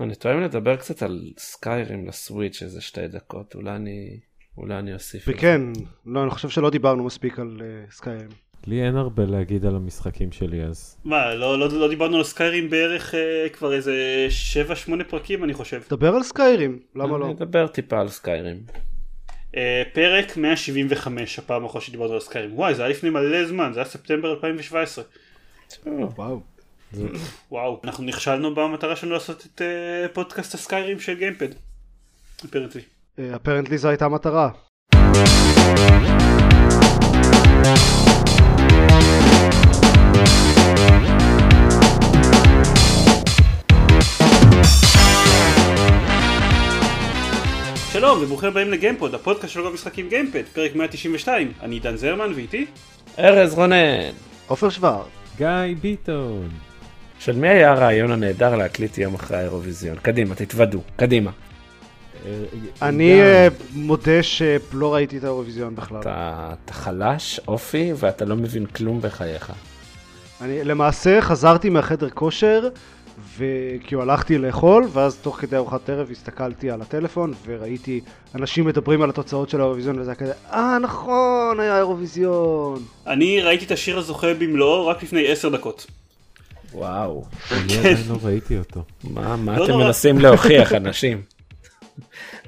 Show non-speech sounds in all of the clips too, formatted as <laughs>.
אני טועם לדבר קצת על סקיירים לסוויץ' איזה שתי דקות, אולי אני, אולי אני אוסיף. וכן, לא, אני חושב שלא דיברנו מספיק על uh, סקיירים. לי אין הרבה להגיד על המשחקים שלי אז. מה, לא, לא, לא דיברנו על סקיירים בערך אה, כבר איזה 7-8 פרקים אני חושב. דבר על סקיירים, למה לא? נדבר טיפה על סקיירים. אה, פרק 175 הפעם האחרונה שדיברנו על סקיירים. וואי, זה היה לפני מלא זמן, זה היה ספטמבר 2017. וואו. וואו, אנחנו נכשלנו במטרה שלנו לעשות את אה, פודקאסט הסקיירים של גיימפד. Apparently. Apparently זו הייתה המטרה. שלום וברוכים הבאים לגיימפוד, הפודקאסט של רוב משחקים גיימפד, פרק 192. אני עידן זרמן ואיתי? ארז רונן. עופר שוורט. גיא ביטון. של מי היה הרעיון הנהדר להקליט יום אחרי האירוויזיון? קדימה, תתוודו, קדימה. אה, אני. אה, מודה שלא ראיתי את האירוויזיון בכלל. אתה, חלש, אופי, ואתה לא מבין כלום בחייך. אני למעשה חזרתי מהחדר כושר, וכאילו הלכתי לאכול, ואז תוך כדי ארוחת ערב הסתכלתי על הטלפון, וראיתי אנשים מדברים על התוצאות של האירוויזיון, וזה היה כזה, אה נכון, היה אירוויזיון. אני ראיתי את השיר הזוכה במלואו רק לפני 10 דקות. וואו, אני עדיין לא ראיתי אותו. מה, מה לא אתם. מנסים להוכיח, אנשים?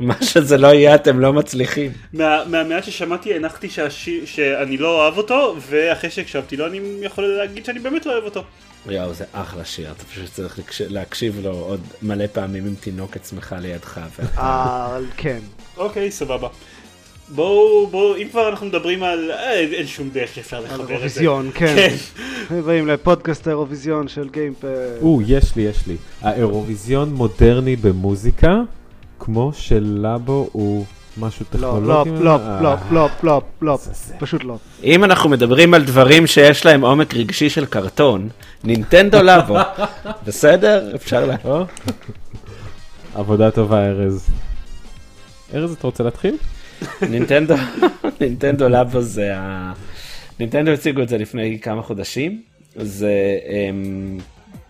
מה שזה לא יהיה, אתם לא מצליחים. מה, מהמעט ששמעתי הנחתי שאני לא אוהב אותו, ואחרי שהקשבתי לו אני יכול להגיד שאני באמת לא אוהב אותו. יואו, זה אחלה שיר, אתה פשוט צריך להקש- להקשיב לו עוד מלא פעמים עם תינוקת שמחה לידך. אה, כן. אוקיי, סבבה. בואו, בואו, אם כבר אנחנו מדברים על... אה, אין, אין שום דרך שאפשר על לחבר את זה. אירוויזיון, <laughs> כן. כן. באים לפודקאסט האירוויזיון של גיימפד. או, יש לי, יש לי. האירוויזיון מודרני במוזיקה, כמו שלאבו הוא משהו לא, לא, טכנולוגי. לא, אה, לא, לא, לא, לא, זה זה. פשוט לא. אם אנחנו מדברים על דברים שיש להם עומק רגשי של קרטון, נינטנדו לבו, <laughs> בסדר? אפשר לה... <laughs> עבודה טובה ארז. ארז אתה רוצה להתחיל? נינטנדו, נינטנדו לאבו זה ה... נינטנדו הציגו את זה לפני כמה חודשים, זה אמ,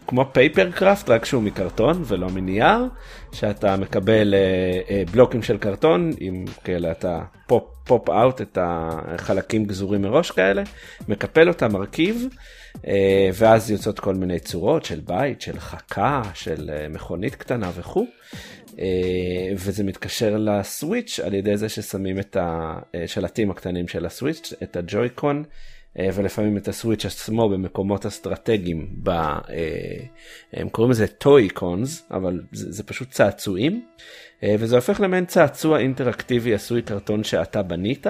כמו paper craft רק שהוא מקרטון ולא מנייר, שאתה מקבל אה, אה, בלוקים של קרטון, עם כאלה אתה pop, pop out את החלקים גזורים מראש כאלה, מקפל אותם מרכיב, uh, ואז יוצאות כל מיני צורות של בית, של חכה, של uh, מכונית קטנה וכו'. אה, וזה מתקשר ל Switch על ידי זה ששמים את השלטים הקטנים של ה Switch, את ה Joy-Con, אה, ולפעמים את ה Switch עצמו במקומות אסטרטגיים, ב, אה, הם קוראים לזה Toy-Cons, אבל זה, זה פשוט צעצועים, אה, וזה הופך למעין צעצוע אינטראקטיבי עשוי קרטון שאתה בנית.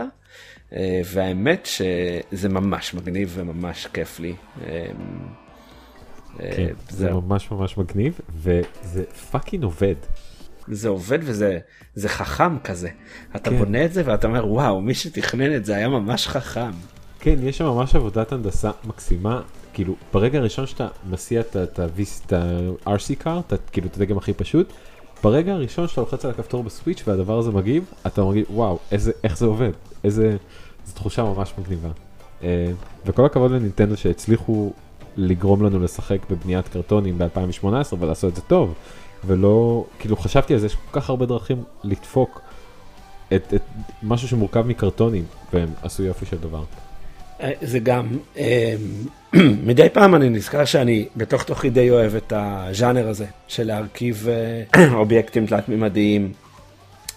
אה, והאמת שזה ממש מגניב וממש כיף לי. אה, אה, כן, זה. ממש ממש מגניב, וזה פאקינג עובד. זה עובד וזה זה חכם כזה. אתה כן. בונה את זה ואתה אומר וואו מי שתכנן את זה היה ממש חכם. כן, יש שם ממש עבודת הנדסה מקסימה, כאילו ברגע הראשון שאתה מסיע את ה-RC car, את ה- כאילו את הדגם הכי פשוט, ברגע הראשון שאתה לוחץ על הכפתור ב Switch והדבר הזה מגיב, אתה מרגיש וואו, איזה, איך זה עובד, איזה, זו תחושה ממש מגניבה. אה, וכל הכבוד לנינטנדו שהצליחו לגרום לנו לשחק בבניית קרטונים ב-2018 ולעשות את זה טוב, ולא, כאילו חשבתי על זה, יש כל כך הרבה דרכים לדפוק את, את משהו שמורכב מקרטונים, והם עשו יופי של דבר. אה, זה גם אה, <clears throat> מדי פעם אני נזכר שאני בתוך תוכי די אוהב את הז'אנר הזה של להרכיב אה, <clears throat> אובייקטים תלת מימדיים.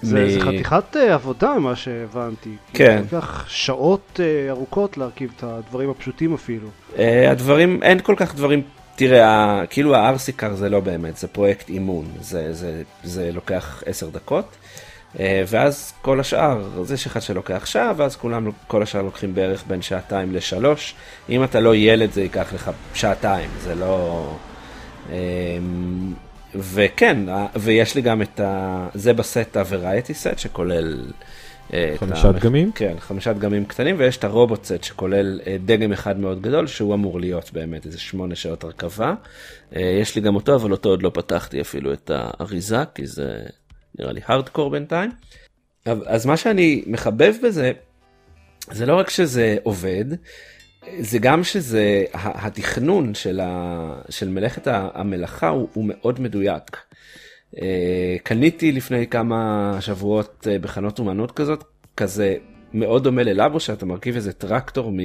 זה זה חתיכת עבודה מה שהבנתי. כן. זה לוקח שעות ארוכות להרכיב את הדברים הפשוטים אפילו. הדברים אין כל כך דברים תראה כאילו הארסיקר זה לא באמת זה פרויקט אימון זה זה זה לוקח 10 דקות. אה, ואז כל השאר אז יש אחד שלוקח שעה ואז כולם כל השאר לוקחים בערך בין שעתיים לשלוש אם אתה לא ילד זה ייקח לך שעתיים זה לא. אה, וכן ויש לי גם את ה... זה בסט ה-variety set שכולל. אה, חמישה דגמים? כן, חמישה דגמים קטנים, ויש את הרובוט סט שכולל אה, דגם אחד מאוד גדול, שהוא אמור להיות באמת איזה שמונה שעות הרכבה. אה, יש לי גם אותו, אבל אותו עוד לא פתחתי אפילו את האריזה, כי זה נראה לי הארדקור בינתיים. אז מה שאני מחבב בזה, זה לא רק שזה עובד, זה גם שזה, התכנון של, ה, של מלאכת המלאכה הוא, הוא מאוד מדויק. אה, קניתי לפני כמה שבועות אה, בחנות אומנות כזאת, כזה מאוד דומה ללאבו, שאתה מרכיב איזה טרקטור מ...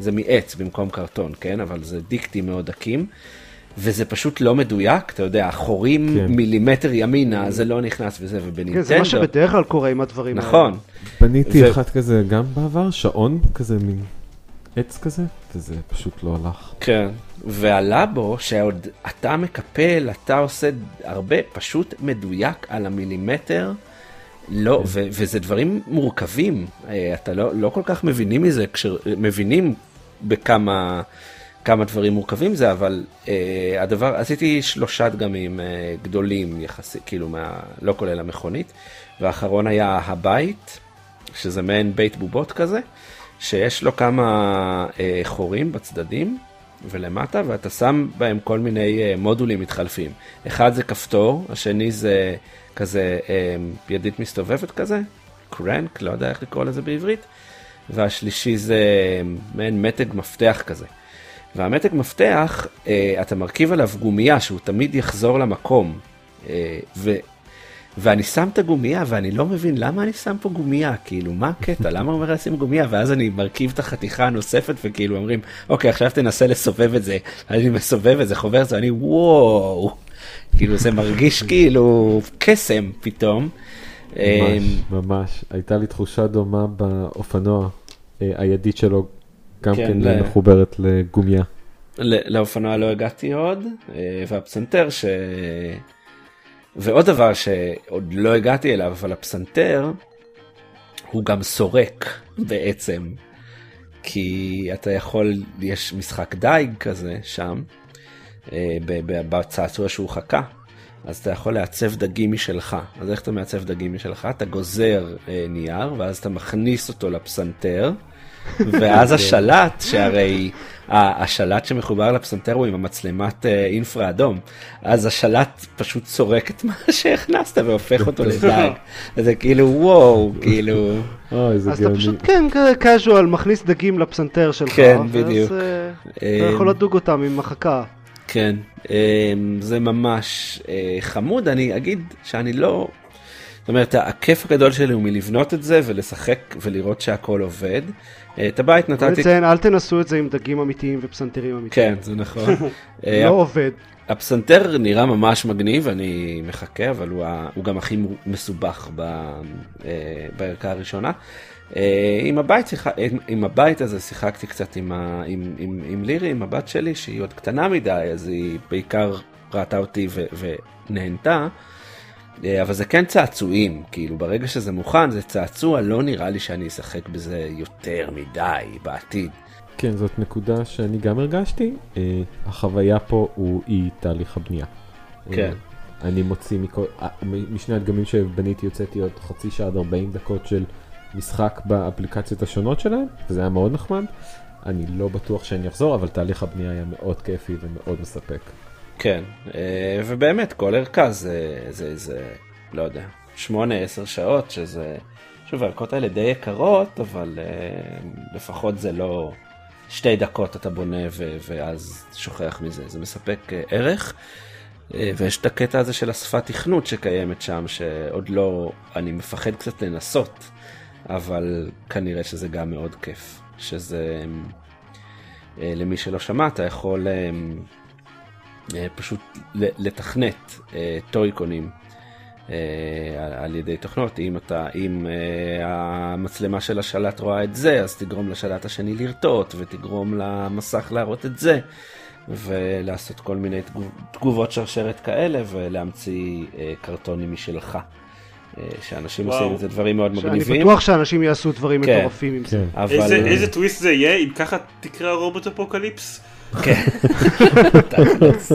זה מעץ במקום קרטון, כן? אבל זה דיקטים מאוד דקים. וזה פשוט לא מדויק, אתה יודע, חורים כן. מילימטר ימינה, זה לא נכנס וזה, ובנינטנדו... כן, זה מה שבדרך כלל קורה עם הדברים האלה. נכון, בניתי ו- אחד כזה גם בעבר, שעון כזה מין עץ כזה, וזה פשוט לא הלך. כן. והלאבו, שעוד אתה מקפל, אתה עושה הרבה פשוט מדויק על המילימטר, לא, ו- וזה דברים מורכבים, אה, אתה לא, לא כל כך מבינים מזה, כשמבינים בכמה כמה דברים מורכבים זה, אבל אה, הדבר, עשיתי שלושה דגמים אה, גדולים יחסית, כאילו, מה, לא כולל המכונית, והאחרון היה הבית, שזה מעין בית בובות כזה, שיש לו כמה אה, חורים בצדדים ולמטה, ואתה שם בהם כל מיני אה, מודולים מתחלפים. אחד זה כפתור, השני זה כזה אה, ידית מסתובבת כזה, קרנק, לא יודע איך לקרוא לזה בעברית, והשלישי זה מעין מתג מפתח כזה. והמתג מפתח, אה, אתה מרכיב עליו גומייה שהוא תמיד יחזור למקום. אה. ואני שם את הגומייה ואני לא מבין למה אני שם פה גומייה, כאילו מה הקטע, למה אומר לשים גומייה, ואז אני מרכיב את החתיכה הנוספת וכאילו אומרים, אוקיי עכשיו תנסה לסובב את זה, אני מסובב את זה, חובר את זה, ואני וואו, כאילו זה מרגיש כאילו קסם פתאום. ממש, אמ, ממש. הייתה לי תחושה דומה באופנוע, אה, הידית שלו גם כן, כן מחוברת לגומיה. ל- לאופנוע לא הגעתי עוד, אה, והפסנתר ש... ועוד דבר שעוד לא הגעתי אליו, אבל הפסנתר הוא גם סורק בעצם, כי אתה יכול, יש משחק דייג כזה שם, אה, בצעצוע שהוא חכה, אז אתה יכול לעצב דגים משלך. אז איך אתה מעצב דגים משלך? אתה גוזר אה, נייר, ואז אתה מכניס אותו לפסנתר. ואז השלט, שהרי השלט שמחובר לפסנתר הוא עם המצלמת אה, אינפרה אדום, אז השלט פשוט סורק את מה <laughs> שהכנסת והופך אותו <laughs> לדג. זה כאילו וואו, כאילו, אז אתה. פשוט, כן, קאז'ואל, מכניס דגים לפסנתר שלך. כן, בדיוק. אה, אה, אתה יכול לדוג אותם עם החכה. כן, אה, זה ממש אה, חמוד, אני אגיד שאני לא... זאת אומרת, הכיף הגדול שלי הוא מלבנות את זה ולשחק ולראות שהכל עובד. אה, את הבית נתתי... לציין, אל תנסו את זה עם דגים אמיתיים ופסנתרים אמיתיים. כן, זה נכון. <laughs> אה, לא עובד. הפסנתר נראה ממש מגניב, אני מחכה, אבל הוא, הוא גם הכי מסובך ב, אה, בערכה הראשונה. עם הבית, שיח... עם, עם הבית הזה שיחקתי קצת עם, ה... עם, עם, עם לירי, עם הבת שלי, שהיא עוד קטנה מדי, אז היא בעיקר ראתה אותי ו... ונהנתה. אה, אבל זה כן צעצועים, כאילו ברגע שזה מוכן זה צעצוע, לא נראה לי שאני אשחק בזה יותר מדי בעתיד. כן, זאת נקודה שאני גם הרגשתי. אה, החוויה פה הוא אי תהליך הבנייה. כן. אה, אני מוציא מכל, אה, מ- משני הדגמים שבניתי הוצאתי עוד חצי שעה עד 40 דקות של משחק באפליקציות השונות שלהם, וזה היה מאוד נחמד. אני לא בטוח שאני אחזור, אבל תהליך הבנייה היה מאוד כיפי ומאוד מספק. כן, אה, ובאמת כל ערכה זה, זה, זה, לא יודע, 8-10 שעות, שזה, שוב, הערכות האלה די יקרות, אבל אה, לפחות זה לא שתי דקות אתה בונה ו, ואז שוכח מזה, זה מספק אה, ערך. ויש את הקטע הזה של השפת תכנות שקיימת שם, שעוד לא, אני מפחד קצת לנסות, אבל כנראה שזה גם מאוד כיף, שזה, למי שלא שמע, אתה יכול... אה, פשוט לתכנת אה, טויקונים אה, על- ידי תוכנות. אם, אתה, אם המצלמה של השלט רואה את זה, אז תגרום לשלט השני לרטוט, ותגרום למסך להראות את זה, ולעשות כל מיני תגוב, תגובות שרשרת כאלה, ולהמציא קרטונים משלך. שאנשים וואו. עושים את זה דברים מאוד שאני מגניבים. בטוח שאנשים יעשו דברים כן. מטורפים עם זה. כן. אבל... איזה, איזה טוויסט זה יהיה אם ככה תקרא רובוט אפוקליפס? כן. תכלס.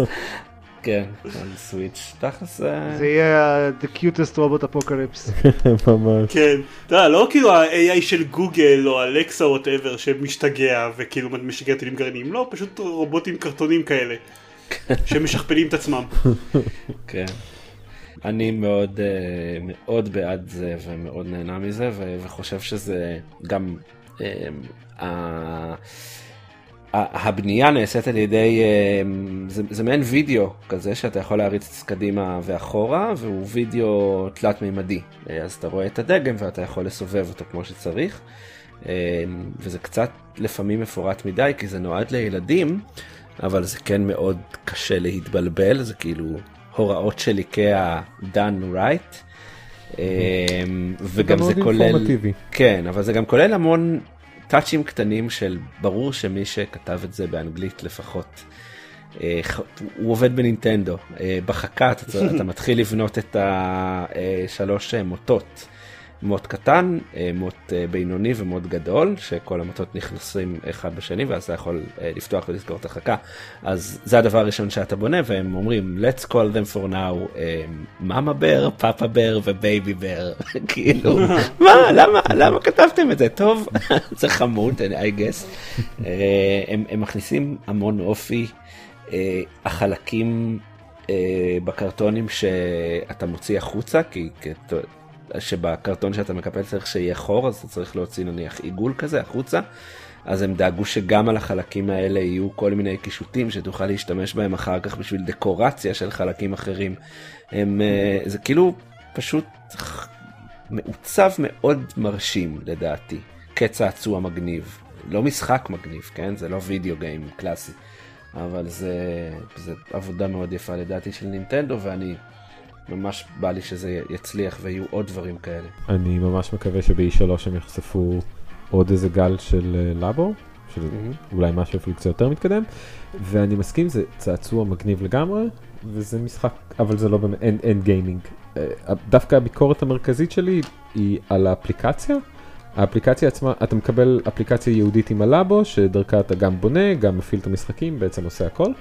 כן, על Switch. תכלס... אה, זה יהיה the cutest robot apocalypse. <laughs> ממש. כן. אתה יודע, לא כאילו ה-AI של גוגל או אלקסה או whatever שמשתגע וכאילו משגע טילים גרעיניים, לא, פשוט רובוטים קרטונים כאלה. <laughs> שמשכפלים את עצמם. כן. אני מאוד אה, מאוד בעד זה ומאוד נהנה מזה וחושב שזה גם אה, הבנייה נעשית על ידי, אה, זה, זה מעין וידאו כזה שאתה יכול להריץ קדימה ואחורה, והוא וידאו תלת מימדי. אה, אז אתה רואה את הדגם ואתה יכול לסובב אותו כמו שצריך. אה, וזה קצת לפעמים מפורט מדי כי זה נועד לילדים, אבל זה כן מאוד קשה להתבלבל, זה כאילו הוראות של איקאה done right. וגם זה כולל. כן, אבל זה גם כולל המון טאצ'ים קטנים של ברור שמי שכתב את זה באנגלית לפחות. אה, הוא עובד בנינטנדו, אה, בחכה אתה, מתחיל לבנות את השלוש מוטות, מוט קטן, אה, מוט אה, בינוני ומוט גדול, שכל המוטות נכנסים אחד בשני ואז אתה יכול אה, לפתוח ולסגור את החכה. אז זה הדבר הראשון שאתה בונה והם אומרים let's call them for now מאמה בר, פאפה בר ובייבי בר, כאילו <laughs> מה למה למה כתבתם את זה טוב <laughs> זה חמוד I guess. הם, הם מכניסים המון אופי, החלקים בקרטונים שאתה מוציא החוצה כי. שבקרטון שאתה מקפל צריך שיהיה חור אז אתה צריך להוציא נניח עיגול כזה החוצה. אז הם דאגו שגם על החלקים האלה יהיו כל מיני קישוטים שתוכל להשתמש בהם אחר כך בשביל דקורציה של חלקים אחרים. הם, אה, זה כאילו פשוט מעוצב מאוד מרשים לדעתי. כצעצוע מגניב. לא משחק מגניב, כן? זה לא וידאו גיים קלאסי. אבל זה, זה עבודה מאוד יפה לדעתי של נינטנדו ואני ממש בא לי שזה יצליח ויהיו עוד דברים כאלה. אני ממש מקווה שב-E3 הם יחשפו עוד איזה גל של אה, לבו, של אולי משהו אפילו קצת יותר מתקדם, ואני מסכים, זה צעצוע מגניב לגמרי, וזה משחק, אבל זה לא באמת, אין, אין גיימינג. אה, דווקא הביקורת המרכזית שלי היא על האפליקציה. האפליקציה עצמה, אתה מקבל אפליקציה ייעודית עם הלאבו, שדרכה אתה גם בונה, גם מפעיל את המשחקים, בעצם עושה הכל.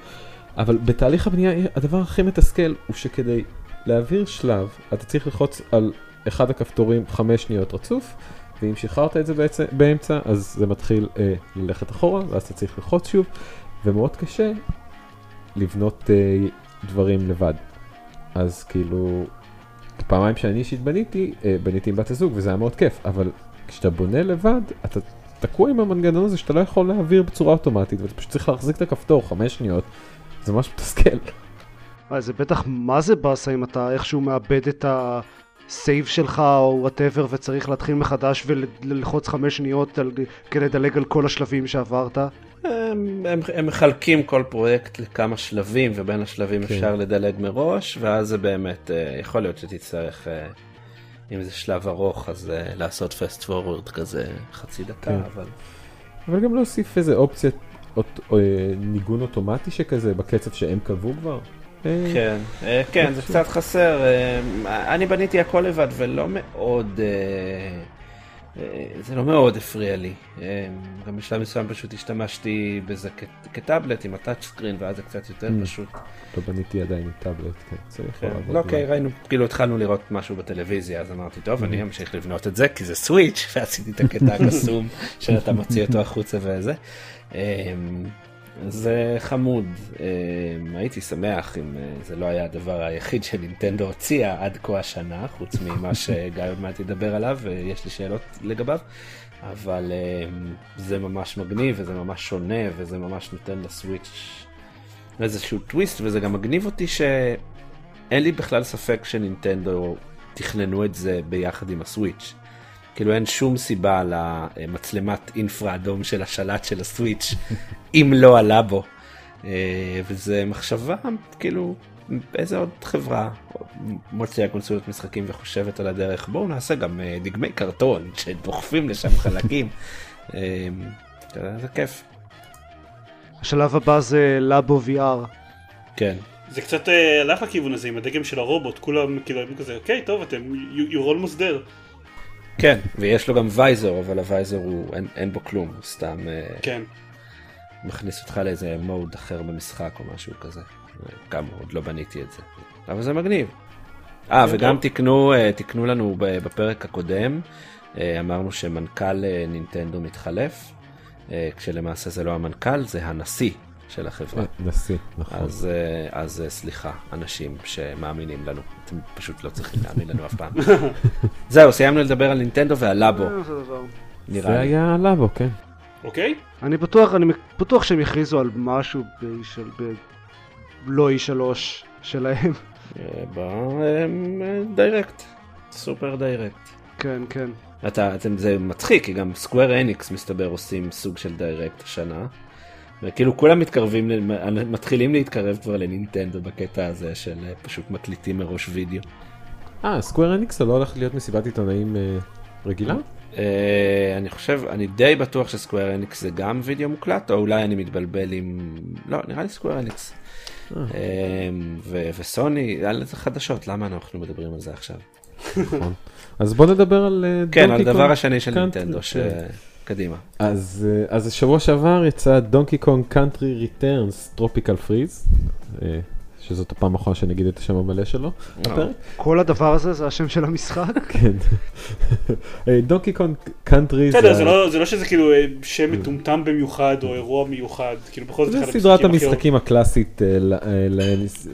אבל בתהליך הבנייה, הדבר הכי מתסכל הוא שכדי להעביר שלב, אתה צריך ללחוץ על אחד הכפתורים חמש שניות רצוף, ואם שחררת את זה בעצם, באמצע, אז זה מתחיל אה, ללכת אחורה, ואז אתה צריך ללחוץ שוב, ומאוד קשה לבנות אה, דברים לבד. אז כאילו, פעמיים שאני אישית בניתי, אה, בניתי עם בת הזוג, וזה היה מאוד כיף, אבל כשאתה בונה לבד, אתה תקוע עם המנגנון הזה שאתה לא יכול להעביר בצורה אוטומטית, ואתה פשוט צריך להחזיק את הכפתור חמש שניות, זה ממש מתסכל. וואי, זה בטח מה זה באסה אם אתה איכשהו מאבד את ה save שלך או whatever וצריך להתחיל מחדש וללחוץ חמש שניות על, כדי לדלג על כל השלבים שעברת. הם, הם, הם מחלקים כל פרויקט לכמה שלבים ובין השלבים כן. אפשר לדלג מראש ואז זה באמת אה, יכול להיות שתצטרך אה, אם זה שלב ארוך אז אה, לעשות fast forward כזה חצי דקה כן. אבל אבל גם להוסיף איזה אופציה, אוט, ניגון אוטומטי שכזה בקצב שהם קבעו כבר. כן אה, כן זה קצת חסר אה, אני בניתי הכל לבד ולא מאוד אה, זה לא מאוד הפריע לי גם בשלב מסוים פשוט השתמשתי בזה כטאבלט עם הטאצ' סקרין ואז זה קצת יותר Mm. פשוט. לא בניתי עדיין עם טאבלט, כן, יכול כן. לעבוד. אוקיי. ראינו, כאילו התחלנו לראות משהו בטלוויזיה, אז אמרתי, טוב, Mm-hmm. אני אמשיך לבנות את זה, כי זה סוויץ', <laughs> ועשיתי את הקטע הקסום <laughs> שאתה מוציא אותו החוצה וזה. זה חמוד, אמ, הייתי שמח אם אה, זה לא היה הדבר היחיד שנינטנדו הוציאה עד כה השנה, חוץ ממה <laughs> שגיא עוד מעט ידבר עליו, ויש לי שאלות לגביו. אבל אמ, זה ממש מגניב וזה ממש שונה וזה ממש נותן לסוויץ' איזשהו טוויסט וזה גם מגניב אותי שאין לי בכלל ספק שנינטנדו תכננו את זה ביחד עם הסוויץ'. כאילו אין שום סיבה למצלמת אינפרה אדום של השלט של הסוויץ' <laughs> אם לא עלה בו. אה, וזה מחשבה כאילו איזה עוד חברה מוציאה קונסוליות משחקים וחושבת על הדרך בואו נעשה גם אה, דגמי קרטון <laughs> שדוחפים לשם חלקים. אה, זה כיף. השלב הבא זה לאבו VR. כן. זה קצת אה, הלך לכיוון הזה עם הדגם של הרובוט, כולם כאילו הם כזה, אוקיי, טוב, אתם, you- you're almost there. כן, ויש לו גם וייזר, אבל הווייזר הוא, אין, אין בו כלום, הוא סתם אה, כן. מכניס אותך לאיזה מוד אחר במשחק או משהו כזה. גם עוד לא בניתי את זה. אבל זה מגניב. אה, וגם טוב. תיקנו, אה, תיקנו לנו בפרק הקודם, אה, אמרנו שמנכ"ל נינטנדו מתחלף, כשלמעשה זה לא המנכ"ל, זה הנשיא של החברה. אה, נשיא, נכון. אז, אה, אז אה, סליחה, אנשים שמאמינים לנו, אתם פשוט לא צריכים להאמין לנו אף פעם. <laughs> זהו, סיימנו לדבר על נינטנדו ועל לאבו, זה דבר. נראה זה לי. היה לבו, כן. אוקיי? אני בטוח, אני בטוח שהם יכריזו על משהו ב... של... ב... לא E3 שלהם. ב Direct, סופר Direct. כן, כן. אתה, אתם, זה מצחיק, כי גם Square Enix מסתבר עושים סוג של Direct השנה. וכאילו כולם מתקרבים, מתחילים להתקרב כבר לנינטנדו בקטע הזה של אה, פשוט מקליטים מראש וידאו. אה, Square Enix לא הולך להיות מסיבת עיתונאים אה, רגילה? אה, אני חושב, אני די בטוח ש Square Enix זה גם וידאו מוקלט, או אולי אני מתבלבל עם... לא, נראה לי Square Enix. אה. ו- וסוני, על זה חדשות, למה אנחנו מדברים על זה עכשיו? נכון. אז בוא נדבר על אה, כן, על הדבר השני של נינטנדו, ש... כן. קדימה. אז, אה, אז השבוע שעבר יצא Donkey Kong Country Returns Tropical Freeze, שזאת הפעם האחרונה שאני אגיד את השם המלא שלו. בפרק. כל הדבר הזה זה השם של המשחק? <laughs> כן. Donkey Kong Country בסדר, זה לא- זה לא שזה כאילו אה, שם מטומטם במיוחד או אירוע מיוחד, כאילו בכל זאת זה סדרת המשחקים הקלאסית אה, אה,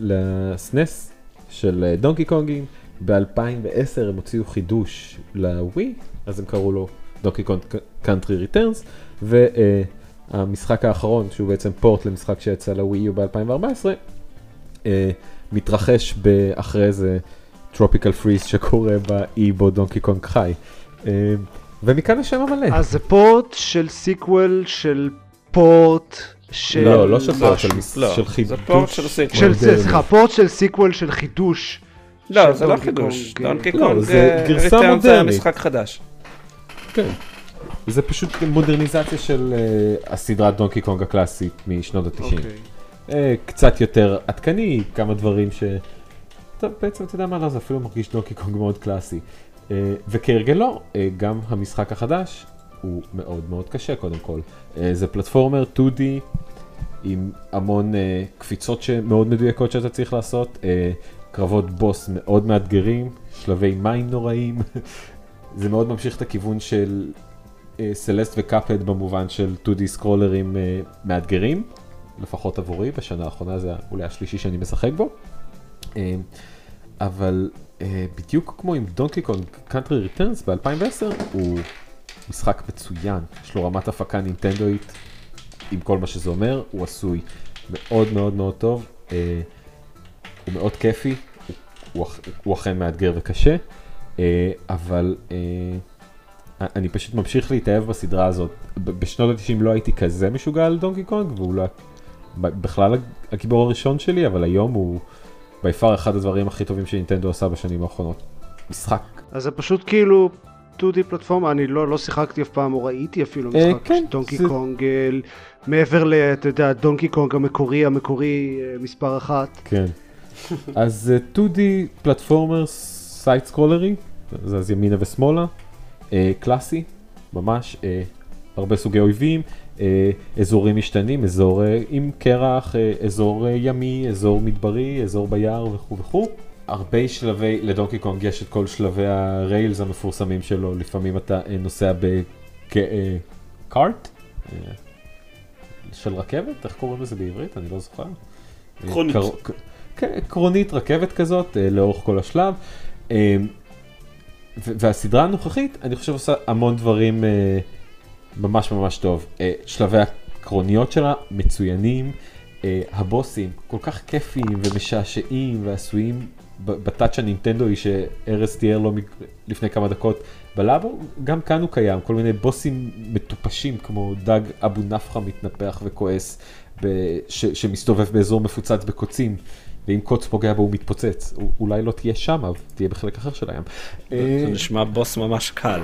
לסנס של אה, Donkey Kong ים. ב-2010 הם הוציאו חידוש לווי, אז הם קראו לו Donkey Kong Country Returns, והמשחק האחרון, שהוא בעצם port למשחק שיצא לווי יו ב-2014, אה, מתרחש אחרי איזה tropical freeze שקורה באי בו Donkey Kong חי. ומכאן השם המלא. אז זה port של sequel של port של... לא, לא של port, של לא, של זה חידוש. port של sequel. סליחה, port של sequel של חידוש. לא, זה לא חידוש, Kong, Donkey לא, Kong זה אה, גרסה Return זה מודרנית. משחק חדש. כן. זה פשוט מודרניזציה של uh, הסדרת Donkey Kong הקלאסית משנות ה-90. אוקיי. Uh, קצת יותר עדכני, כמה דברים ש... טוב, בעצם אתה יודע מה, לא, זה אפילו מרגיש Donkey Kong מאוד קלאסי. Uh, וכהרגלו, uh, גם המשחק החדש הוא מאוד מאוד קשה קודם כל. Uh, זה פלטפורמר 2D עם המון uh, קפיצות שמאוד מדויקות שאתה צריך לעשות, uh, קרבות בוס מאוד מאתגרים, שלבי מים נוראים. <laughs> זה מאוד ממשיך את הכיוון של אה, סלסט וקאפד במובן של 2D סקרולרים אה, מאתגרים, לפחות עבורי, בשנה האחרונה זה אולי השלישי שאני משחק בו. אה, אבל אה, בדיוק כמו עם Donkey Kong Country Returns ב-2010, הוא משחק מצוין, יש לו רמת הפקה נינטנדואית עם כל מה שזה אומר, הוא עשוי מאוד מאוד מאוד טוב, אה, הוא מאוד כיפי, הוא, הוא, הוא אכן מאתגר וקשה, אה, אבל אה, אני פשוט ממשיך להתאהב בסדרה הזאת. בשנות ה-90 לא הייתי כזה משוגע על Donkey Kong, והוא לא בכלל הגיבור הראשון שלי, אבל היום הוא by far אחד הדברים הכי טובים שנינטנדו עשה בשנים האחרונות. משחק. אז זה פשוט כאילו 2D platformer, אני לא, לא שיחקתי אף פעם או ראיתי אפילו אה, משחק כן, של Donkey זה- Kong, אה, מעבר ל... אתה יודע, Donkey Kong המקורי, המקורי אה, מספר אחת. כן. אז אה, 2D platformer side scroller י, זז ימינה ושמאלה, קלאסי, ממש, אה, הרבה סוגי אויבים, אה, אזורים משתנים, אזור אה, עם קרח, אה, אזור אה, ימי, אזור מדברי, אזור ביער וכו' וכו'. הרבה שלבי, לדונקי קונג יש את כל שלבי הריילס המפורסמים שלו, לפעמים אתה אה, נוסע בקארט, אה, של רכבת, איך קוראים לזה בעברית? אני לא זוכר. קרונית. קר- כן, עקרונית רכבת כזאת אה, לאורך כל השלב. והסדרה הנוכחית, אני חושב עושה המון דברים אה, ממש ממש טוב. אה, שלבי הקרוניות שלה מצוינים, אה, הבוסים כל כך כיפיים ומשעשעים ועשויים ב- בטאצ' הנינטנדואי שארז תיאר לו לפני כמה דקות בלאבו, גם כאן הוא קיים, כל מיני בוסים מטופשים כמו דג אבו נפחא מתנפח וכועס, ב- ש- שמסתובב באזור מפוצץ בקוצים. ואם קוץ פוגע בו הוא מתפוצץ, אולי לא תהיה שם, אבל תהיה בחלק אחר של הים. אה, זה נשמע בוס ממש קל.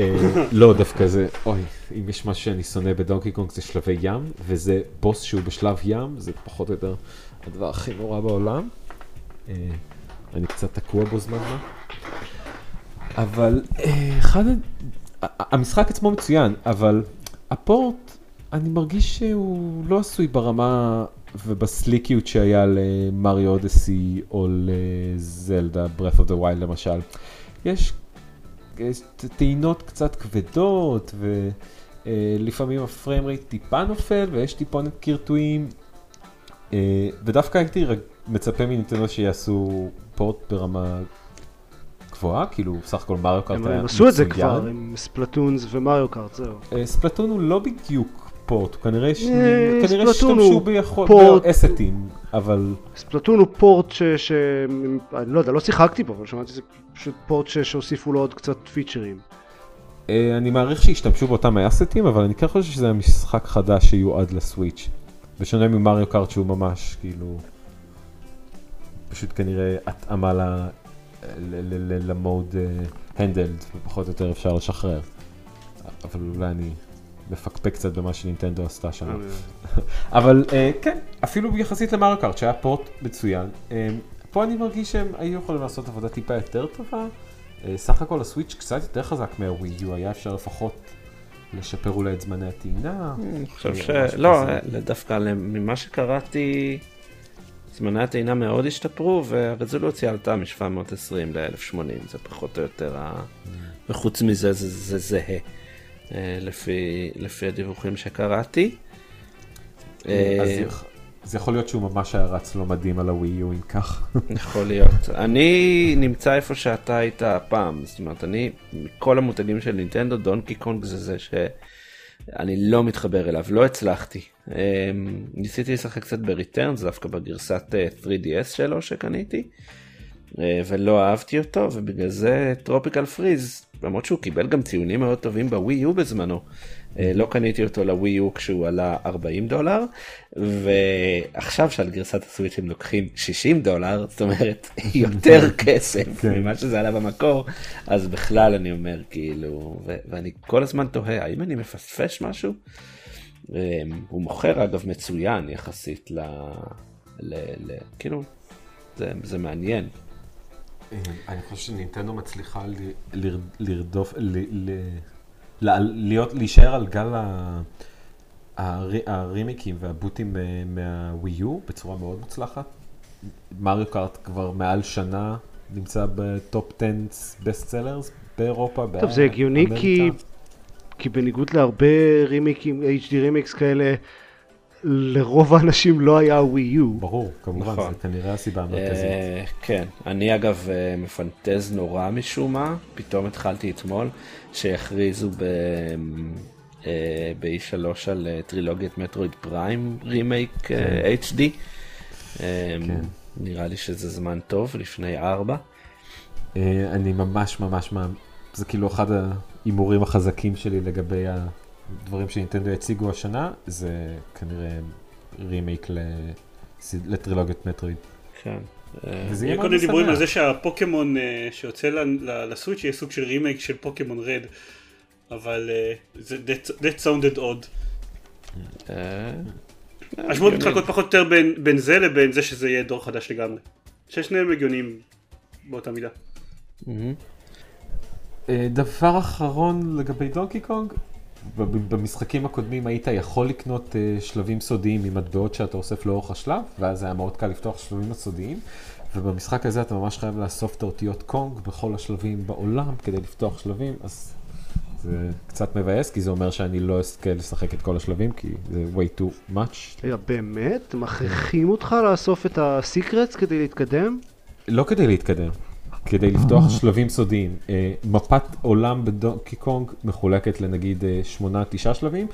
אה, לא, דווקא זה, אוי, אם יש משהו שאני שונא בדונקי קונג זה שלבי ים, וזה בוס שהוא בשלב ים, זה פחות או יותר הדבר הכי נורא בעולם. אה, אני קצת תקוע בו זמן מה. אבל אה, אחד, המשחק עצמו מצוין, אבל הפורט, אני מרגיש שהוא לא עשוי ברמה ובסליקיות שהיה למריו אודסי או לזלדה, breath of the wild למשל. יש יש טעינות קצת כבדות, ולפעמים הפריים רייט טיפה נופל, ויש טיפונת קרטועים. אה, ודווקא הייתי מצפה מנינטנדו שיעשו פורט ברמה גבוהה, כאילו סך הכל מריו קארט היה הם עשו את זה מצוין. כבר עם ספלטונס ומריו קארט, זהו. אה, ספלטון הוא לא בדיוק פורט, כנראה אה, השתמשו. באסטים, אבל ספלטון הוא פורט ש... ש... אני לא יודע, לא שיחקתי בו, אבל שמעתי שזה פשוט פורט ש... שהוסיפו לו עוד קצת פיצ'רים. אה, אני מעריך שהשתמשו באותם האסטים, אבל אני כן חושב שזה היה משחק חדש שיועד לסוויץ'. בשונה ממריו קארט שהוא ממש כאילו, פשוט כנראה התאמה ל- ל- ל- ל- למוד הנדלד, ופחות או יותר אפשר לשחרר. אבל אולי אני מפקפק קצת במה שנינטנדו עשתה שם. <laughs> אבל אה, כן, אפילו יחסית למריו קארט שהיה פורט מצוין, אה, פה אני מרגיש שהם היו יכולים לעשות עבודה טיפה יותר טובה. אה, סך הכל הסוויץ' קצת יותר חזק מהווי יו, היה אפשר לפחות לשפר אולי את זמני הטעינה. אני חושב שלא, כזה. דווקא ממה שקראתי, זמני הטעינה מאוד השתפרו והרזולוציה עלתה מ-720 ל-1080, זה פחות או יותר ה... וחוץ מזה זה זה זהה, לפי, לפי הדיווחים שקראתי. אז אה, יכ- זה יכול להיות שהוא ממש היה רץ לא מדהים על הווי יו אם כך. <laughs> יכול להיות. אני נמצא איפה שאתה היית הפעם, זאת אומרת, אני, מכל המותגים של נינטנדו, דונקי קונג זה זה שאני לא מתחבר אליו, לא הצלחתי. אמ, ניסיתי לשחק קצת בריטרנס, דווקא בגרסת אה, 3DS שלו שקניתי, אה, ולא אהבתי אותו, ובגלל זה טרופיקל פריז, למרות שהוא קיבל גם ציונים מאוד טובים בווי יו בזמנו. אה, לא קניתי אותו לווי יו כשהוא עלה 40 דולר ועכשיו שעל גרסת הסוויץ' הם לוקחים 60 דולר זאת אומרת <laughs> יותר כסף כן. ממה שזה עלה במקור אז בכלל אני אומר כאילו ואני כל הזמן תוהה האם אני מפספס משהו. אה, הוא מוכר אגב מצוין יחסית ל... ל... ל... כאילו זה, זה מעניין. אני חושב שנינטנדו מצליחה לרדוף, להיות, להישאר על גל הרימייקים וה reboot ים מה Wii U בצורה מאוד מוצלחת. Mario Kart כבר מעל שנה נמצא ב top 10 best sellers באירופה, טוב, זה הגיוני כי... באמריקה. כי בניגוד להרבה רימייקים, HD remakes כאלה, לרוב האנשים לא היה ווי יו. ברור, כמובן, נכון. זה כנראה הסיבה המרכזית. אה, כן, אני אגב אה, מפנטז נורא משום מה, פתאום התחלתי אתמול שהכריזו ב... אה, ב-E3 על אה, טרילוגיית מטרואיד פריים רימייק אה, HD. אה, כן. נראה לי שזה זמן טוב, לפני ארבע. אני ממש ממש, זה כאילו אחד ההימורים החזקים שלי לגבי הדברים שנינטנדו יציגו השנה, זה כנראה רימייק לטרילוגיית מטרואיד. כן. אה, וזה יהיה מאוד קודם דיבורים על משמח. זה שהפוקימון אה, שיוצא לסוויץ' יהיה סוג של רימייק של פוקימון רד. אבל אה, זה that- sounded odd. אה, הגיוני. מתחלקות פחות או יותר בין- זה לבין זה שזה יהיה דור חדש לגמרי. ששניהם הגיוניים באותה מידה. אה, דבר אחרון לגבי דונקי קונג, במשחקים הקודמים היית יכול לקנות אה, שלבים סודיים ממטבעות שאתה אוסף לאורך השלב, ואז היה מאוד קל לפתוח שלבים הסודיים, ובמשחק הזה אתה ממש חייב לאסוף את האותיות קונג בכל השלבים בעולם כדי לפתוח שלבים, אז זה קצת מבאס, כי זה אומר שאני לא אזכה לשחק את כל השלבים, כי זה way too much. באמת? מכריחים אותך לאסוף את הסיקרטס כדי להתקדם? לא כדי להתקדם, כדי לפתוח שלבים סודיים. אה, מפת עולם ב Donkey Kong מחולקת לנגיד אה, שמונה, תשעה שלבים,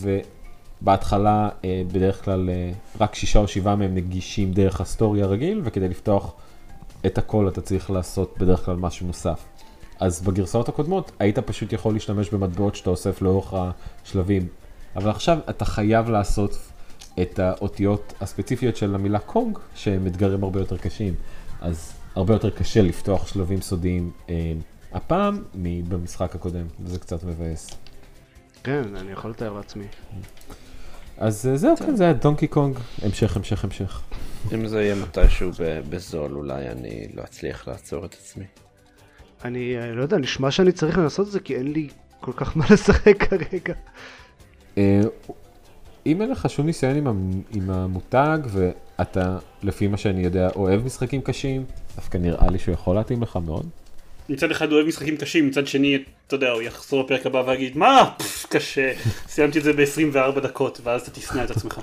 ובהתחלה אה, בדרך כלל אה, רק שישה או שבעה מהם נגישים דרך ה story הרגיל, וכדי לפתוח את הכל אתה צריך לעשות בדרך כלל משהו נוסף. אז בגרסאות הקודמות היית פשוט יכול להשתמש במטבעות שאתה אוסף לאורך השלבים, אבל עכשיו אתה חייב לעשות את האותיות הספציפיות של המילה קונג, שהם אתגרים הרבה יותר קשים. אז הרבה יותר קשה לפתוח שלבים סודיים אה, הפעם מבמשחק הקודם, וזה קצת מבאס. כן, אני יכול לתאר לעצמי. אז אה, זהו, כן, זה היה דונקי קונג, המשך, המשך, המשך. אם זה יהיה מתישהו ב- בזול אולי אני לא אצליח לעצור את עצמי. אני אה, לא יודע, נשמע שאני צריך לנסות את זה כי אין לי כל כך מה לשחק כרגע. אם אין לך שום ניסיון עם, המ- עם המותג, ואתה, לפי מה שאני יודע, אוהב משחקים קשים, דווקא נראה לי שהוא יכול להתאים לך מאוד. מצד אחד הוא אוהב משחקים קשים, מצד שני, אתה יודע, הוא יחזור לפרק הבא ויגיד, מה, פפ, קשה, סיימתי את זה ב-24 דקות, ואז אתה תשנא את עצמך.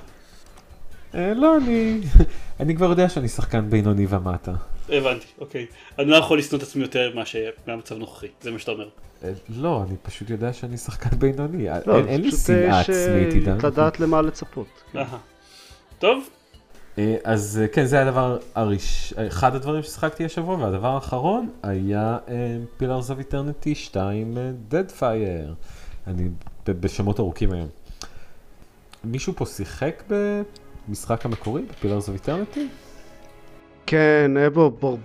אה, לא, אני, <laughs> אני כבר יודע שאני שחקן בינוני ומטה. הבנתי, אוקיי. אני לא יכול לשנוא את עצמי יותר מהמצב הנוכחי, זה מה שאתה אומר. אה, לא, אני פשוט יודע שאני שחקן בינוני. לא, אין- אין לי פשוט, אה, שנאה ש- עצמית, עידן. לדעת למה לצפות. אהה. טוב, אה, אז אה, כן, זה הדבר הראש... אחד הדברים ששיחקתי השבוע, והדבר האחרון היה אה, Pillars of Eternity 2 אה, Deadfire. אני בשמות ארוכים היום. מישהו פה שיחק במשחק המקורי, ב-Pillars of Eternity? כן, היה בו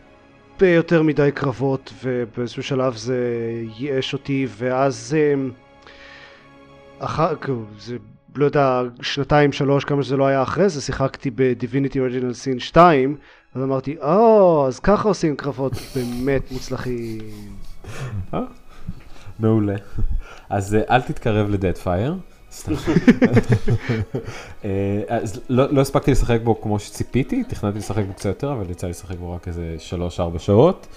בו הרבה יותר מדי קרבות, ובאיזשהו שלב זה ייאש אותי, ואז... אמ, אחר, כאילו, זה, לא יודע, שנתיים, שלוש, כמה שזה לא היה אחרי זה, שיחקתי ב-Divinity Original Sin 2, אז אמרתי, או, אז ככה עושים קרבות באמת מוצלחים. אה? מעולה. אז אה, אל תתקרב לדדפייר. סתם. אה, אז לא לא הספקתי לשחק בו כמו שציפיתי, תכננתי לשחק בו קצת יותר, אבל יצא לי לשחק בו רק איזה 3-4 שעות.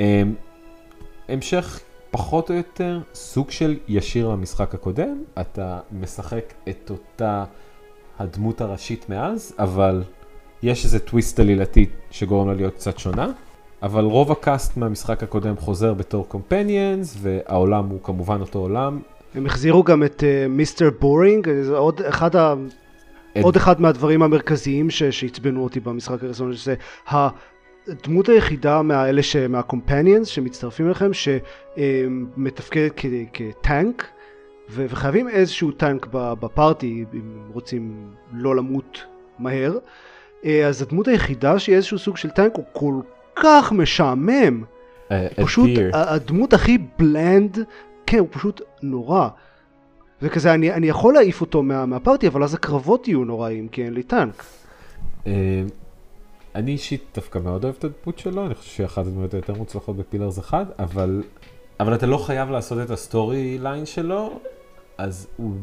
אה, המשך פחות או יותר סוג של ישיר למשחק הקודם, אתה משחק את אותה הדמות הראשית מאז, אבל יש איזה טוויסט עלילתי שגורם לה להיות קצת שונה. אבל רוב הקאסט מהמשחק הקודם חוזר בתור companions, והעולם הוא כמובן אותו עולם. הם החזירו גם את Mister Boring, זה עוד אחד ה... את- עוד אחד מהדברים המרכזיים ש- שעצבנו אותי במשחק הראשון, שזה הדמות היחידה מהאלה ש... מהקומפניאנס שמצטרפים אליכם, שמתפקדת כ... כטנק, ו... וחייבים איזשהו טנק בפארטי, אם רוצים לא למות מהר. אה, אז הדמות היחידה שהיא איזשהו סוג של טנק הוא כל כך משעמם. אה, פשוט הדמות הכי בלנד, כן, הוא פשוט נורא. וכזה, אני, אני יכול להעיף אותו מה, מהפארטי, אבל אז הקרבות יהיו נוראים, כי אין לי טנק. אה, אני אישית דווקא מאוד אוהב את הדמות שלו, אני חושב שהיא אחת הדמויות היותר מוצלחות ב Pillars אחד, אבל, אבל אתה לא חייב לעשות את ה storyline שלו, אז הוא,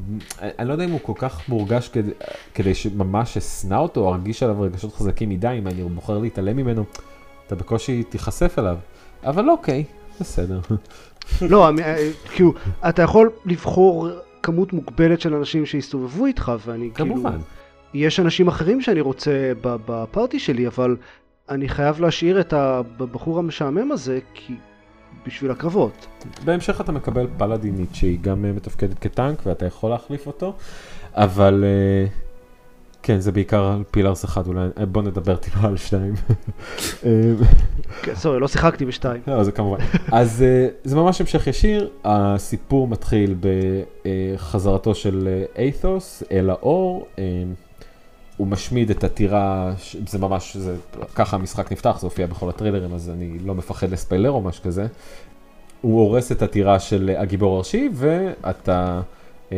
אני לא יודע אם הוא כל כך מורגש כדי, כדי שממש אשנא אותו, או ארגיש עליו רגשות חזקים מדי, אם אני בוחר להתעלם ממנו, אתה בקושי תיחשף אליו, אבל אוקיי, בסדר. לא, אה, כאילו, אתה יכול לבחור כמות מוגבלת של אנשים שיסתובבו איתך, ואני כאילו... כמובן. יש אנשים אחרים שאני רוצה בפארטי שלי, אבל אני חייב להשאיר את הבחור המשעמם הזה, כי... בשביל הקרבות. בהמשך אתה מקבל פלאדינית שהיא גם אה, מתפקדת כטנק ואתה יכול להחליף אותו, אבל אה, כן, זה בעיקר על פילארס אחד, אולי אה, בוא נדבר טיפה על שתיים. <laughs> אה, כן, סורי, לא שיחקתי בשתיים. לא, זה כמובן. אז אה, זה ממש המשך ישיר, הסיפור מתחיל בחזרתו של אה, אייתוס אל האור. אה, הוא משמיד את הטירה, זה ממש, זה, ככה המשחק נפתח, זה הופיע בכל הטריילרים, אז אני לא מפחד לספיילר או משהו כזה. הוא הורס את הטירה של הגיבור הראשי, ואתה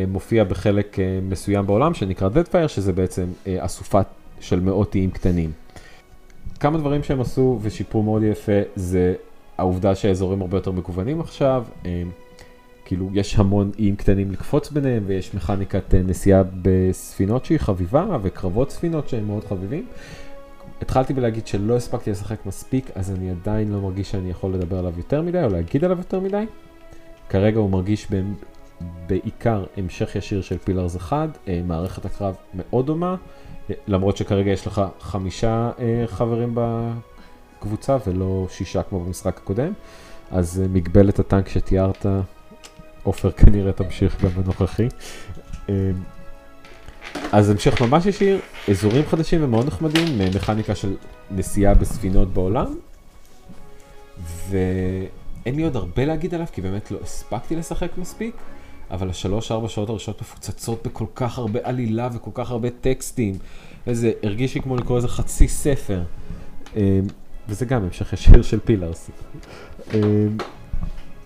מופיע בחלק אה, מסוים בעולם שנקרא Deadfire, שזה בעצם אה, אסופה של מאות איים קטנים. כמה דברים שהם עשו ושיפרו מאוד יפה, זה העובדה שהאזורים הרבה יותר מגוונים עכשיו. אה, כאילו, יש המון איים קטנים לקפוץ ביניהם, ויש מכניקת אה, נסיעה בספינות שהיא חביבה, וקרבות ספינות שהם מאוד חביבים. התחלתי בלהגיד שלא הספקתי לשחק מספיק, אז אני עדיין לא מרגיש שאני יכול לדבר עליו יותר מדי, או להגיד עליו יותר מדי. כרגע הוא מרגיש. בעיקר המשך ישיר של פילרס 1, אה, מערכת הקרב מאוד דומה, אה, למרות שכרגע יש לך חמישה אה, חברים בקבוצה ולא שישה כמו במשחק הקודם, אז מגבלת הטנק שתיארת, עופר כנראה תמשיך גם בנוכחי. אז המשך ממש ישיר, אזורים חדשים ומאוד נחמדים, מכניקה של נסיעה בספינות בעולם, ואין לי עוד הרבה להגיד עליו, כי באמת לא הספקתי לשחק מספיק, אבל השלוש-ארבע שעות הראשונות מפוצצות בכל כך הרבה עלילה וכל כך הרבה טקסטים, איזה, הרגיש לי כמו לקרוא איזה חצי ספר, אה, וזה גם המשך ישיר של פילרס. אה,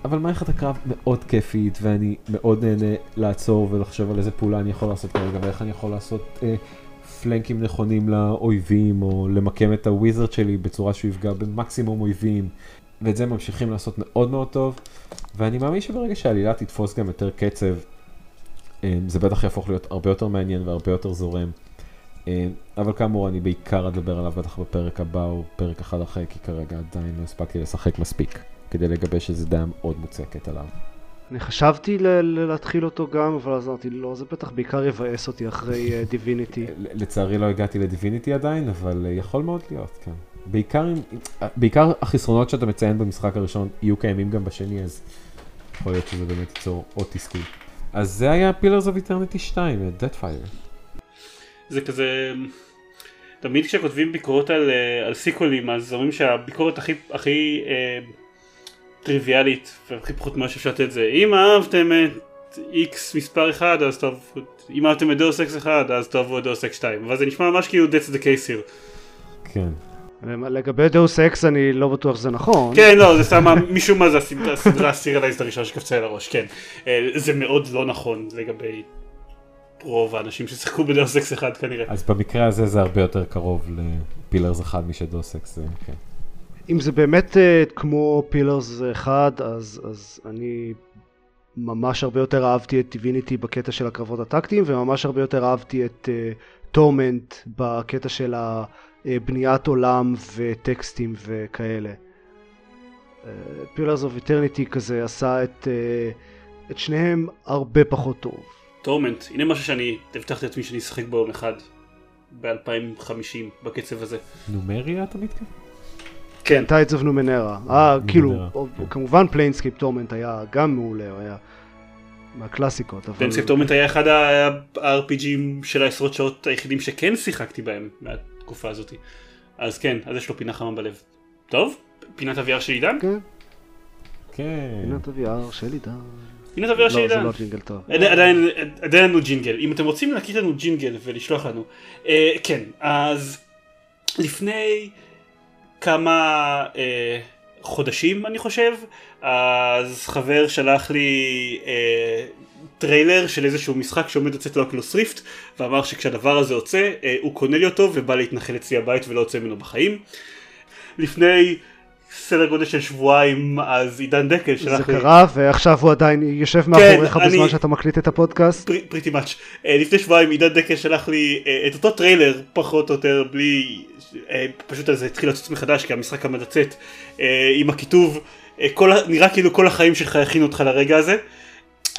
אבל מערכת הקרב מאוד כיפית, ואני מאוד נהנה לעצור ולחשוב על איזה פעולה אני יכול לעשות כרגע, ואיך אני יכול לעשות אה, פלנקים נכונים לאויבים, או למקם את הוויזרד שלי בצורה שהוא יפגע במקסימום אויבים, ואת זה ממשיכים לעשות מאוד מאוד טוב, ואני מאמין שברגע שהעלילה תתפוס גם יותר קצב, אה, זה בטח יהפוך להיות הרבה יותר מעניין והרבה יותר זורם. אה, אבל כאמור, אני בעיקר אדבר עליו בטח בפרק הבא או פרק אחד אחרי, כי כרגע עדיין לא הספקתי לשחק מספיק, כדי לגבש איזה דעה מאוד מוצקת עליו. אני חשבתי ל- להתחיל אותו גם, אבל אז אמרתי, לא, זה בטח בעיקר יבאס אותי אחרי דיוויניטי. ל- לצערי לא הגעתי לדיביניטי עדיין, אבל אה, יכול מאוד להיות, כן. בעיקר, בעיקר החסרונות שאתה מציין במשחק הראשון יהיו קיימים גם בשני, אז יכול להיות שזה באמת ייצור עוד תסכול. אז זה היה Pillars of Eternity 2, Deadfire. זה כזה... תמיד כשכותבים ביקורות על, אה, על סיקוולים אז אומרים שהביקורת הכי, הכי אה, טריוויאלית והכי פחות מה שאפשר לתת זה אם אהבתם את X מספר 1 אז טוב, אם אהבתם את Deus Ex 1 אז תאהבו את Deus Ex 2 אבל זה נשמע ממש כאילו that's the case here. כן. לגבי Deus Ex אני לא בטוח שזה נכון. כן לא זה סתם משום מה זה הסדרה- הסיריאליסט הראשונה שקפצה על הראש כן אה, זה מאוד לא נכון לגבי רוב האנשים ששיחקו ב Deus Ex 1 כנראה. אז במקרה הזה זה הרבה יותר קרוב ל Pillars 1 מ Deus Ex, כן. אם זה באמת אה, כמו Pillars 1 אז, אז אני ממש הרבה יותר אהבתי את Divinity בקטע של הקרבות הטקטיים וממש הרבה יותר אהבתי את Torment בקטע של הבניית עולם וטקסטים וכאלה. Pillars of Eternity כזה עשה את, אה, את שניהם הרבה פחות טוב. Torment, הנה משהו שאני הבטחתי לעצמי שאני אשחק בו יום אחד ב-2050 בקצב הזה. Numenera אתה מתכוון? כן, Tides of Numenera. אה, כאילו, כן. כמובן Planescape Torment היה גם מעולה, הוא היה מהקלאסיקות, אבל... פנסקייפ טורמנט היה אחד ה-RPG ים של העשרות שעות היחידים שכן שיחקתי בהם מהתקופה הזאת. אז כן, אז יש לו פינה חמה בלב. טוב, פינת ה-VR של עידן? כן, כן. פינת ה-VR של עידן. פינת ה-VR לא, של זה עידן. לא ג'ינגל טוב. עדיין- עדיין עדיין אין לנו ג'ינגל. אם אתם רוצים להקליט לנו ג'ינגל ולשלוח לנו. אה, כן, אז לפני כמה אה, חודשים אני חושב, אז חבר שלח לי אה, טריילר של איזשהו משחק שעומד לצאת ל Oculus Rift ואמר שכשהדבר הזה יוצא אה, הוא קונה לי אותו ובא להתנחל אצלי הבית ולא יוצא ממנו בחיים. לפני סדר גודל של שבועיים אז עידן דקל זה שלח לי קרה, ועכשיו הוא עדיין יושב מאחוריך כן, אני- בזמן שאתה מקליט את הפודקאסט. Pretty much. לפני שבועיים עידן דקל שלח לי אה, את אותו טריילר פחות או יותר בלי אה, פשוט זה התחיל לצוץ מחדש כי המשחק עמד לצאת אה, עם הכיתוב אה, כל נראה כאילו כל החיים שלך הכינו אותך לרגע הזה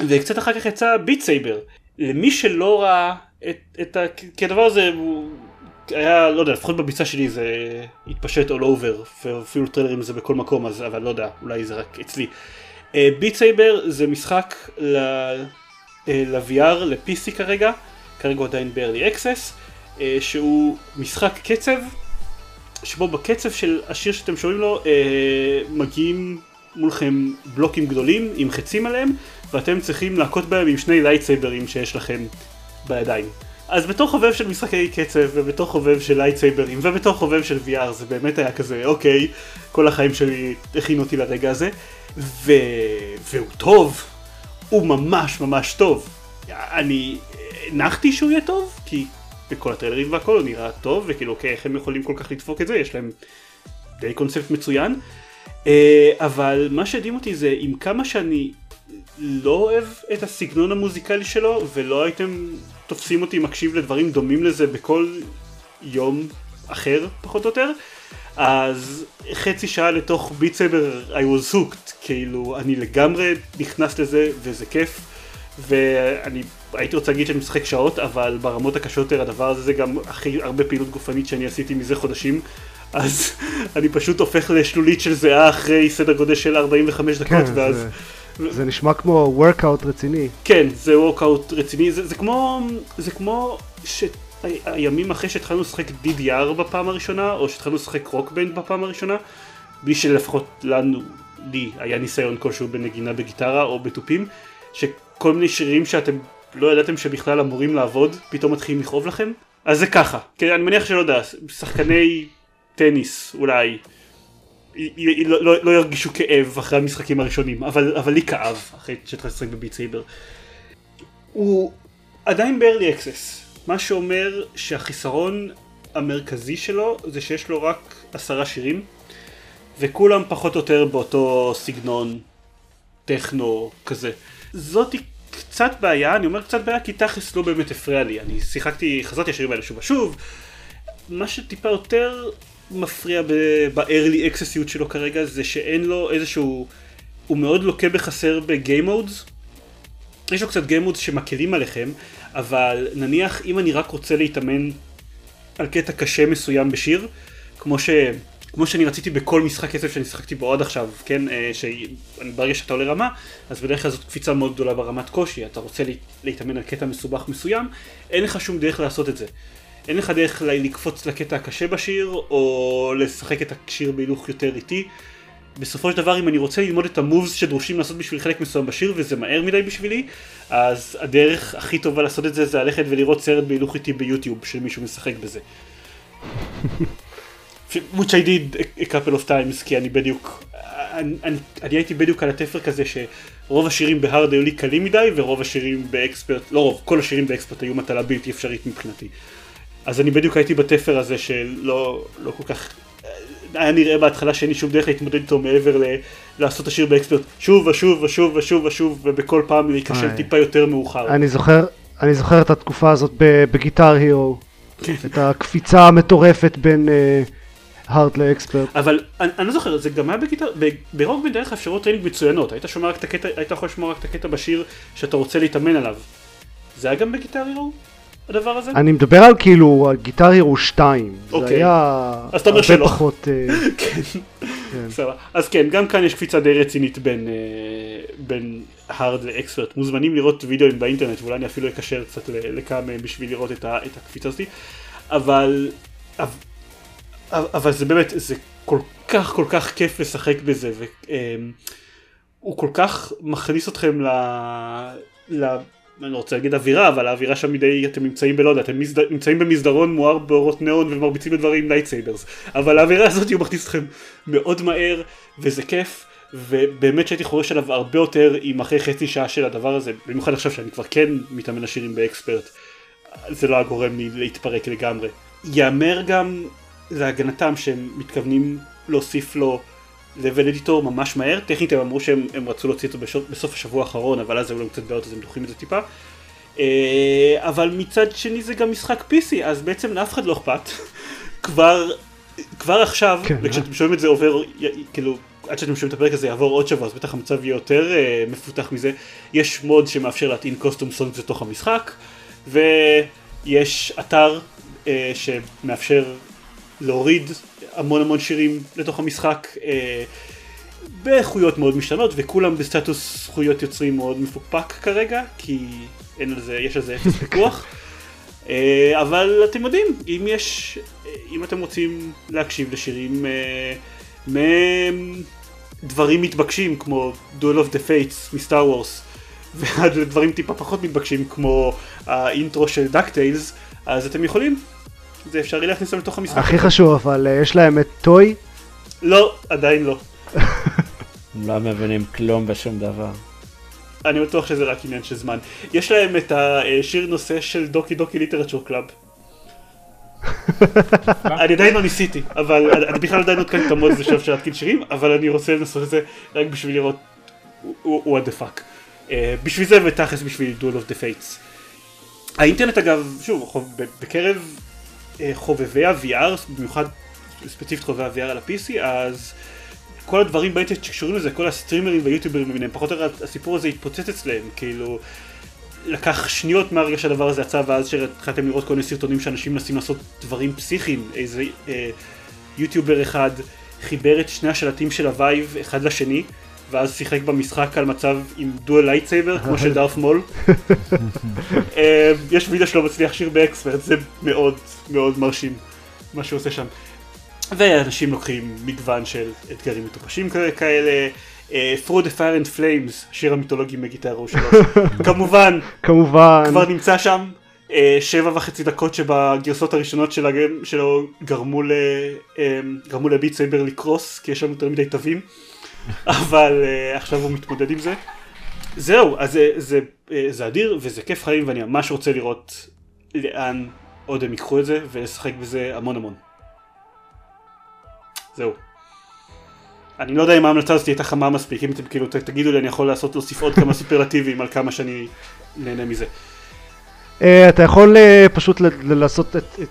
וקצת אחר כך יצא Beat Saber למי שלא ראה את, את ה... כי הדבר הזה הוא היה לא יודע לפחות בביצה שלי זה התפשט all over ואפילו טריילרים זה בכל מקום אז אבל לא יודע אולי זה רק אצלי. Beat Saber זה משחק ל... אה, ל-VR, ל-PC כרגע, כרגע הוא עדיין ב-early access, אה, שהוא משחק קצב, שבו בקצב של השיר שאתם שומעים לו אה, מגיעים מולכם בלוקים גדולים עם חצים עליהם, ואתם צריכים להכות בהם עם שני לייטסייברים שיש לכם בידיים. אז בתור חובב של משחקי קצב, ובתור חובב של לייטסייברים, ובתור חובב של VR, זה באמת היה כזה, אוקיי, כל החיים שלי הכינו אותי לרגע הזה, ו... והוא טוב, הוא ממש ממש טוב. אני הנחתי שהוא יהיה טוב, כי בכל הטריילרים והכל הוא נראה טוב, וכאילו אוקיי, איך הם יכולים כל כך לדפוק את זה, יש להם די קונספט מצוין. אה, אבל מה שהדהים אותי זה עם כמה שאני לא אוהב את הסגנון המוזיקלי שלו, ולא הייתם תופסים אותי מקשיב לדברים דומים לזה בכל יום אחר, פחות או יותר. אז חצי שעה לתוך Beat Saber I was hooked, כאילו אני לגמרי נכנס לזה וזה כיף ואני הייתי רוצה להגיד שאני משחק שעות אבל ברמות הקשות יותר הדבר הזה זה גם הכי הרבה פעילות גופנית שאני עשיתי מזה חודשים אז אני פשוט הופך לשלולית של זיעה אחרי סדר גודל של 45 דקות כן, ואז זה- זה נשמע כמו וורקאוט רציני. כן, זה workout רציני, זה, זה כמו, זה כמו שהימים אחרי שהתחלנו לשחק DDR בפעם הראשונה, או שהתחלנו לשחק Rock Band בפעם הראשונה, בלי שלפחות לנו, לי, היה ניסיון כלשהו בנגינה בגיטרה או בתופים, שכל מיני שירים שאתם לא ידעתם שבכלל אמורים לעבוד, פתאום מתחילים לכאוב לכם, אז זה ככה, כן, אני מניח שלא יודע, שחקני טניס אולי. י- י- לא, לא, לא ירגישו כאב אחרי המשחקים הראשונים, אבל, אבל לי כאב אחרי שהתחלתי לשחק ב Beat Saber. הוא עדיין ב-early מה שאומר שהחיסרון המרכזי שלו זה שיש לו רק עשרה שירים, וכולם פחות או יותר באותו סגנון טכנו כזה. זאתי קצת בעיה, אני אומר קצת בעיה כי תכלס לא באמת הפריע לי, אני שיחקתי, חזרתי השירים האלה שוב ושוב, מה שטיפה יותר מפריע ב-early accessיות שלו כרגע זה שאין לו איזשהו, הוא מאוד לוקה בחסר בגיים מודס. יש לו קצת גיים מודס שמקלים עליכם, אבל נניח אם אני רק רוצה להתאמן על קטע קשה מסוים בשיר, כמו ש... כמו שאני רציתי בכל משחק כסף שאני שיחקתי בו עד עכשיו, כן, אה, שברגע שאתה עולה רמה, אז בדרך כלל זאת קפיצה מאוד גדולה ברמת קושי, אתה רוצה להתאמן על קטע מסובך מסוים, אין לך שום דרך לעשות את זה. אין לך דרך לקפוץ לקטע הקשה בשיר, או לשחק את השיר בהילוך יותר איטי. בסופו של דבר אם אני רוצה ללמוד את המובס שדרושים לעשות בשביל חלק מסוים בשיר וזה מהר מדי בשבילי אז הדרך הכי טובה לעשות את זה זה ללכת ולראות סרט בהילוך איטי ביוטיוב של מישהו משחק בזה. <laughs> which I did a couple of times כי אני בדיוק אני, אני, אני הייתי בדיוק על התפר כזה שרוב השירים בהארד היו לי קלים מדי ורוב השירים באקספרט לא רוב כל השירים באקספרט היו מטלה בלתי אפשרית מבחינתי אז אני בדיוק הייתי בתפר הזה שלא לא כל כך היה נראה בהתחלה שאין לי שום דרך להתמודד איתו מעבר ל... לעשות את השיר ב expert שוב ושוב ושוב ושוב ושוב ובכל פעם להיכשל טיפה יותר מאוחר. אני זוכר, אני זוכר את התקופה הזאת ב Guitar Hero, כן. את הקפיצה המטורפת בין hard uh, ל expert. אבל אני, אני לא זוכר, זה גם היה ב Guitar, ב Rock Band דרך אפשרות training מצוינות, היית שומע רק את הקטע, היית יכול לשמוע רק את הקטע בשיר שאתה רוצה להתאמן עליו. זה היה גם ב Guitar Hero? הדבר הזה? אני מדבר על כאילו גיטר הירו 2, זה אוקיי. היה הרבה פחות... אה, <laughs> כן, כן. אז כן, גם כאן יש קפיצה די רצינית בין, אה, בין הארד לאקספרט. מוזמנים לראות וידאוים באינטרנט, ואולי אני אפילו אקשר קצת לכמה מהם בשביל לראות את, את הקפיצה הזאת, אבל, אבל, אבל זה באמת, זה כל כך כל כך כיף לשחק בזה, והוא כל כך מכניס אתכם ל... ל אני לא רוצה להגיד אווירה, אבל האווירה שם מדי, אתם נמצאים בלא יודע, אתם מזד... נמצאים במסדרון מואר באורות ניאון ומרביצים לדברים lightsabers, אבל האווירה הזאת הוא מכניס אתכם מאוד מהר, וזה כיף, ובאמת שהייתי חורש עליו הרבה יותר אם אחרי חצי שעה של הדבר הזה, במיוחד עכשיו שאני כבר כן מתאמן לשירים ב expert, זה לא היה גורם לי להתפרק לגמרי. יאמר גם להגנתם שהם מתכוונים להוסיף לו level editor ממש מהר, טכנית הם אמרו שהם רצו להוציא אותו בשעות, בסוף השבוע האחרון, אבל אז היו להם קצת בעיות אז הם דוחים את זה טיפה. אה, אבל מצד שני זה גם משחק PC, אז בעצם לאף אחד לא אכפת. <laughs> כבר, כבר עכשיו, כן, וכשאתם שומעים את זה עובר, כאילו, עד שאתם שומעים את הפרק הזה יעבור עוד שבוע, אז בטח המצב יהיה יותר uh, מפותח מזה. יש מוד שמאפשר להטעין קוסטום סונג לתוך המשחק, ויש אתר uh, שמאפשר להוריד המון המון שירים לתוך המשחק אה, באיכויות מאוד משתנות וכולם בסטטוס זכויות יוצרים מאוד מפוקפק כרגע כי אין על זה, יש על זה אפס <laughs> פיקוח. אה, אבל אתם יודעים אם יש, אם אתם רוצים להקשיב לשירים אה, מדברים מתבקשים כמו Duel of the Fates מסטאר וורס ועד לדברים טיפה פחות מתבקשים כמו האינטרו של דאקטיילס אז אתם יכולים זה אפשרי להכניס אותם לתוך המשחק. הכי חשוב, אבל אה, יש להם את טוי? לא, עדיין לא. הם לא מבינים כלום בשום דבר. אני בטוח שזה רק עניין של זמן. יש להם את השיר נושא של Doki Doki Literature Club. <laughs> אני עדיין לא ניסיתי, אבל אני בכלל עדיין נותן את ה mod הזה שאפשר להתקין שירים, אבל אני רוצה לנסות את זה רק בשביל לראות what the fuck. אה, בשביל זה ותכלס בשביל Duel of the Fates. האינטרנט אגב, שוב, בקרב אה, חובבי ה-VR, במיוחד ספציפית חובבי ה-VR על ה-PC, אז כל הדברים באינטרנט שקשורים לזה, כל הסטרימרים והיוטיוברים למיניהם, פחות או יותר הסיפור הזה התפוצץ אצלם, כאילו לקח שניות מהרגע שהדבר הזה יצא ואז שהתחלתם לראות כל מיני סרטונים שאנשים מנסים לעשות דברים פסיכיים, איזה אה, יוטיובר אחד חיבר את שני השלטים של ה Vive אחד לשני ואז שיחק במשחק על מצב עם dual lightsaber כמו של Darth Maul. <laughs> אה, יש וידאו שלו מצליח שיר ב expert, זה מאוד מאוד מרשים מה שהוא עושה שם. ואנשים לוקחים מגוון של אתגרים מטופשים כאלה. Through the Fire and Flames, שיר המיתולוגי מגיטרו שלו, <laughs> כמובן, כמובן, כבר נמצא שם, uh, שבע וחצי דקות שבגרסות הראשונות של הגיים שלו גרמו, ל, uh, גרמו לביט סייבר לקרוס, כי יש לנו יותר מדי תווים. אבל uh, עכשיו הוא מתמודד עם זה. זהו, אז זה, זה, אה, זה אדיר וזה כיף חיים ואני ממש רוצה לראות לאן עוד הם ייקחו את זה ולשחק בזה המון המון. זהו. אני לא יודע אם ההמלצה הזאת הייתה חמה מספיק, אם אתם כאילו תגידו לי אני יכול לעשות להוסיף עוד כמה סופרלטיבים על כמה שאני נהנה מזה. אתה יכול פשוט לעשות את, את,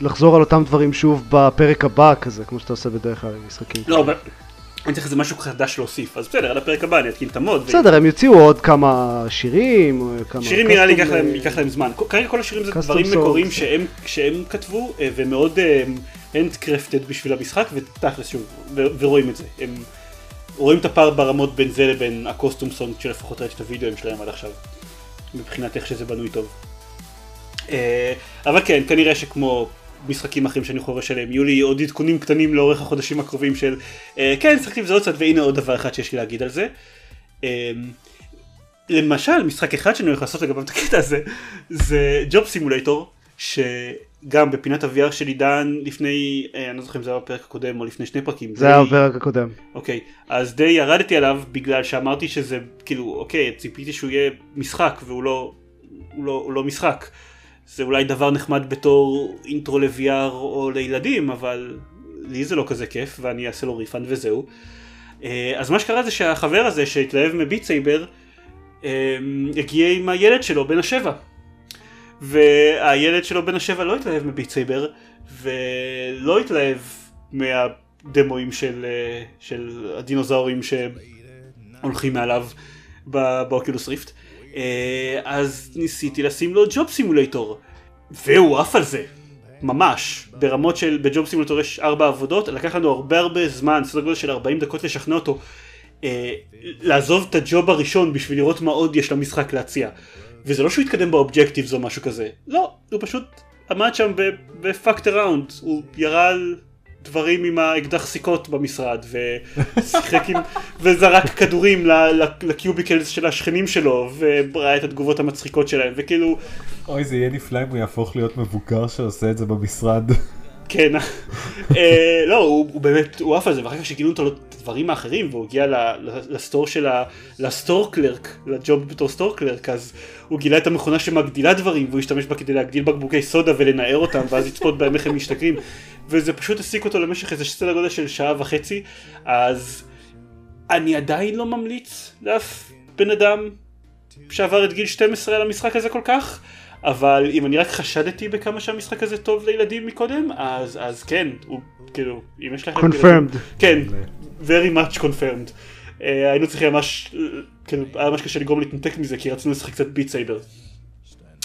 לחזור על אותם דברים שוב בפרק הבא כזה, כמו שאתה עושה בדרך כלל עם משחקים. לא, אני צריך איזה משהו חדש להוסיף, אז בסדר, על הפרק הבא אני אתקין את המוד. בסדר, הם יוציאו עוד כמה שירים, כמה... שירים נראה לי ייקח להם, זמן. כרגע כל השירים זה דברים מקוריים שהם, כתבו, אה, ומאוד, אה, הנדקרפטד בשביל המשחק ותכלס שוב ורואים את זה הם רואים את הפער ברמות בין זה לבין הקוסטום סונג שלפחות ראיתי את הוידאוים שלהם עד עכשיו מבחינת איך שזה בנוי טוב. אה, אבל כן כנראה שכמו משחקים אחרים שאני חורש עליהם יהיו לי עוד עדכונים קטנים לאורך החודשים הקרובים של אה, כן שחקתי בזה עוד קצת והנה עוד דבר אחד שיש לי להגיד על זה. אה, למשל משחק אחד שאני הולך לעשות לגביו את הקטע הזה זה ג'וב סימולטור שגם בפינת ה-VR של עידן לפני אה, אני לא זוכר אם זה היה בפרק הקודם או לפני שני פרקים. זה היה בפרק הקודם. אוקיי אז די ירדתי עליו בגלל שאמרתי שזה כאילו אוקיי ציפיתי שהוא יהיה משחק והוא לא הוא לא, הוא לא משחק. זה אולי דבר נחמד בתור אינטרו ל-VR או לילדים אבל לי זה לא כזה כיף ואני אעשה לו refund וזהו. אה, אז מה שקרה זה שהחבר הזה שהתלהב מ Beat Saber אה, הגיע עם הילד שלו בן השבע. והילד שלו בן השבע לא התלהב מ Beat Saber ולא התלהב מהדמואים של, אה, של הדינוזאורים שהולכים מעליו ב Oculus Rift. אה, אז ניסיתי לשים לו Job Simulator והוא עף על זה. ממש. ברמות של ב Job Simulator יש ארבע עבודות לקח לנו הרבה הרבה זמן סדר גודל של 40 דקות לשכנע אותו אה, לעזוב את ה job הראשון בשביל לראות מה עוד יש למשחק להציע. וזה לא שהוא התקדם ב objectives או משהו כזה. לא הוא פשוט עמד שם ו fucked around הוא ירה על דברים עם האקדח סיכות במשרד ושיחק עם וזרק כדורים ל cubicles של השכנים שלו וראה את התגובות המצחיקות שלהם וכאילו אוי זה יהיה נפלא אם הוא יהפוך להיות מבוגר שעושה את זה במשרד. כן, אה, לא, הוא, הוא באמת, הוא עף על זה, ואחר כך שגינו אותו לדברים האחרים, והוא הגיע לסטור של ה... לסטור קלרק, לג'וב בתור סטור קלרק, אז הוא גילה את המכונה שמגדילה דברים, והוא השתמש בה כדי להגדיל בקבוקי סודה ולנער אותם, ואז לצפות בהם איך הם משתכרים, וזה פשוט העסיק אותו למשך איזה סדר גודל של שעה וחצי, אז אני עדיין לא ממליץ לאף בן אדם שעבר את גיל 12 על המשחק הזה כל כך. אבל אם אני רק חשדתי בכמה שהמשחק הזה טוב לילדים מקודם, אז, אז כן, הוא כאילו, אם יש לכם... confirmed. כן, very much confirmed. Uh, היינו צריכים ממש, כאילו, היה ממש קשה לגרום להתנתק מזה, כי רצינו לשחק קצת Beat Saber.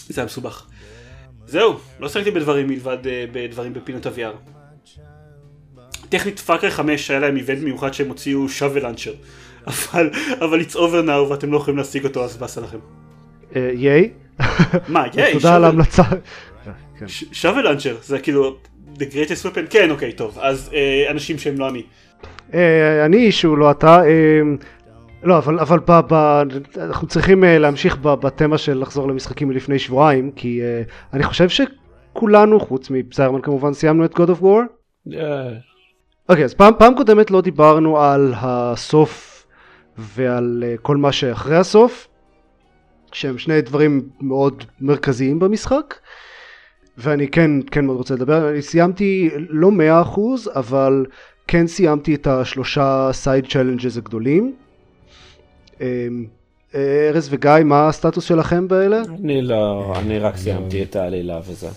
זה היה מסובך. זהו, לא שחקתי בדברים מלבד uh, בדברים בפינות ה-VR. טכנית Far Cry 5 היה להם event מיוחד שהם הוציאו shovel launcher. <laughs> אבל, אבל it's over now ואתם לא יכולים להשיג אותו אז באסה לכם. ייי. מה, ייי, <laughs> תודה על ההמלצה. שוול לאנצ'ר, זה כאילו the greatest weapon, כן אוקיי טוב, אז אה, אנשים שהם לא אני. אה, אני שהוא לא אתה. אה, לא, אבל, אבל ב, ב, אנחנו צריכים uh, להמשיך בתמה של לחזור למשחקים מלפני שבועיים, כי uh, אני חושב שכולנו, חוץ מבסיירמן כמובן, סיימנו את God of War. Yeah. אוקיי, okay, אז פעם, פעם קודמת לא דיברנו על הסוף ועל uh, כל מה שאחרי הסוף, שהם שני דברים מאוד מרכזיים במשחק, ואני כן, כן מאוד רוצה לדבר, אני סיימתי לא מאה אחוז, אבל כן סיימתי את השלושה side challenges הגדולים. אמ, ארז וגיא, מה הסטטוס שלכם באלה? אני לא, אני רק סיימתי את העלילה וזה.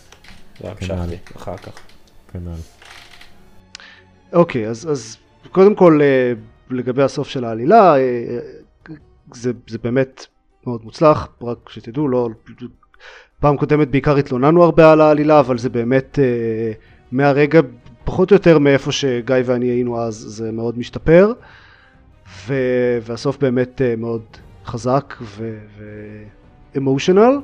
אחר כך. אוקיי, אז, אז קודם כל אה, לגבי הסוף של העלילה, אה, זה, זה באמת מאוד מוצלח, רק שתדעו, לא, פעם קודמת בעיקר התלוננו הרבה על העלילה, אבל זה באמת אה, מהרגע, פחות או יותר מאיפה שגיא ואני היינו אז, זה מאוד משתפר, ו, והסוף באמת אה, מאוד חזק ואמושיונל.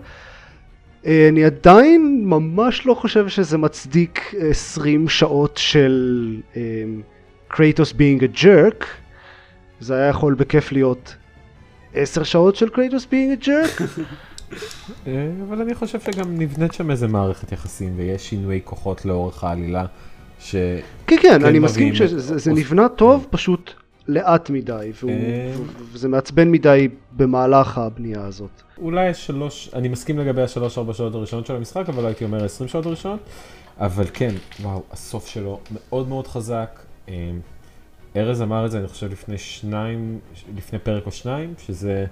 אה, אני עדיין ממש לא חושב שזה מצדיק 20 שעות של קרייטוס being a jerk. זה היה יכול בכיף להיות 10 שעות של קרייטוס being a jerk. <laughs> אה, אבל אני חושב שגם נבנית שם איזה מערכת יחסים ויש שינויי כוחות לאורך העלילה. ש... כן כן, אני מסכים שזה נבנה טוב, פשוט לאט מדי, אה. וזה מעצבן מדי במהלך הבנייה הזאת. אולי שלוש, אני מסכים לגבי השלוש ארבע שעות הראשונות של המשחק, אבל הייתי אומר עשרים שעות הראשונות. אבל כן, וואו, הסוף שלו מאוד מאוד חזק. אה, ארז אמר את זה, אני חושב, לפני שניים, לפני פרק או שניים, שזה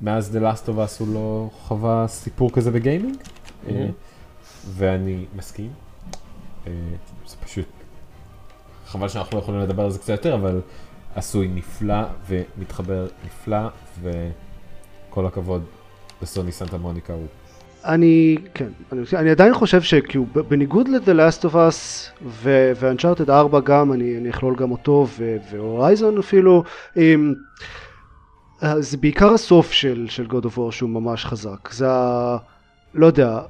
מאז The Last of Us הוא לא חווה סיפור כזה בגיימינג, mm-hmm. ואני מסכים. זה פשוט, חבל שאנחנו לא יכולים לדבר על זה קצת יותר, אבל עשוי נפלא ומתחבר נפלא, וכל הכבוד לסוני סנטה מוניקה, הוא אני, כן, אני, אני עדיין חושב שכאילו בניגוד ל-The Last of Us ו-Uncharted 4 גם, אני, אני אכלול גם אותו והורייזון אפילו, עם, זה בעיקר הסוף של, של God of War שהוא ממש חזק, זה ה... לא יודע,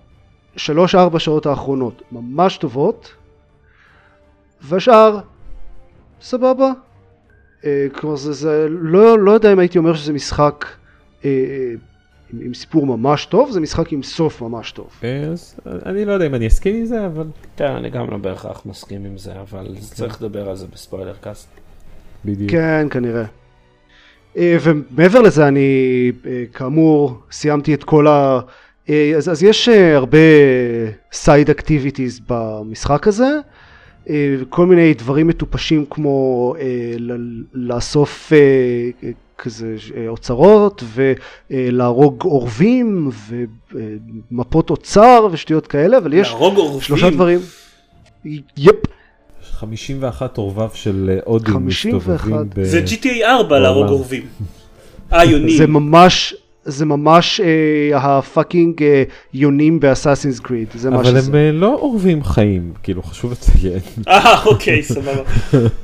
שלוש ארבע שעות האחרונות ממש טובות, והשאר סבבה. אה, כלומר זה, זה לא, לא יודע אם הייתי אומר שזה משחק אה, עם, עם סיפור ממש טוב, זה משחק עם סוף ממש טוב. אה, אז אני לא יודע אם אני אסכים עם זה, אבל כן, אני גם לא בהכרח מסכים עם זה, אבל צריך לדבר על זה בספוילר קאסט. בדיוק. כן, כנראה. אה, ומעבר לזה, אני אה, כאמור סיימתי את כל ה... אה, אז, אז יש אה, הרבה side activities במשחק הזה, אה, כל מיני דברים מטופשים כמו אה, לאסוף אה, כזה אה, אוצרות ולהרוג עורבים ומפות אוצר ושטויות כאלה, אבל יש. שלושה דברים. Yep, 51 עורביו של אה, אודין 51. מסתובבים ב... זה GTA 4 להרוג בעולם. עורבים. אה, יונים. זה ממש, זה ממש אה, ה fucking אה, יונים ב Assassin's Creed, זה מה אבל שזה. הם אה, לא עורבים חיים, כאילו חשוב לציין. <laughs> אה, אוקיי, סבבה.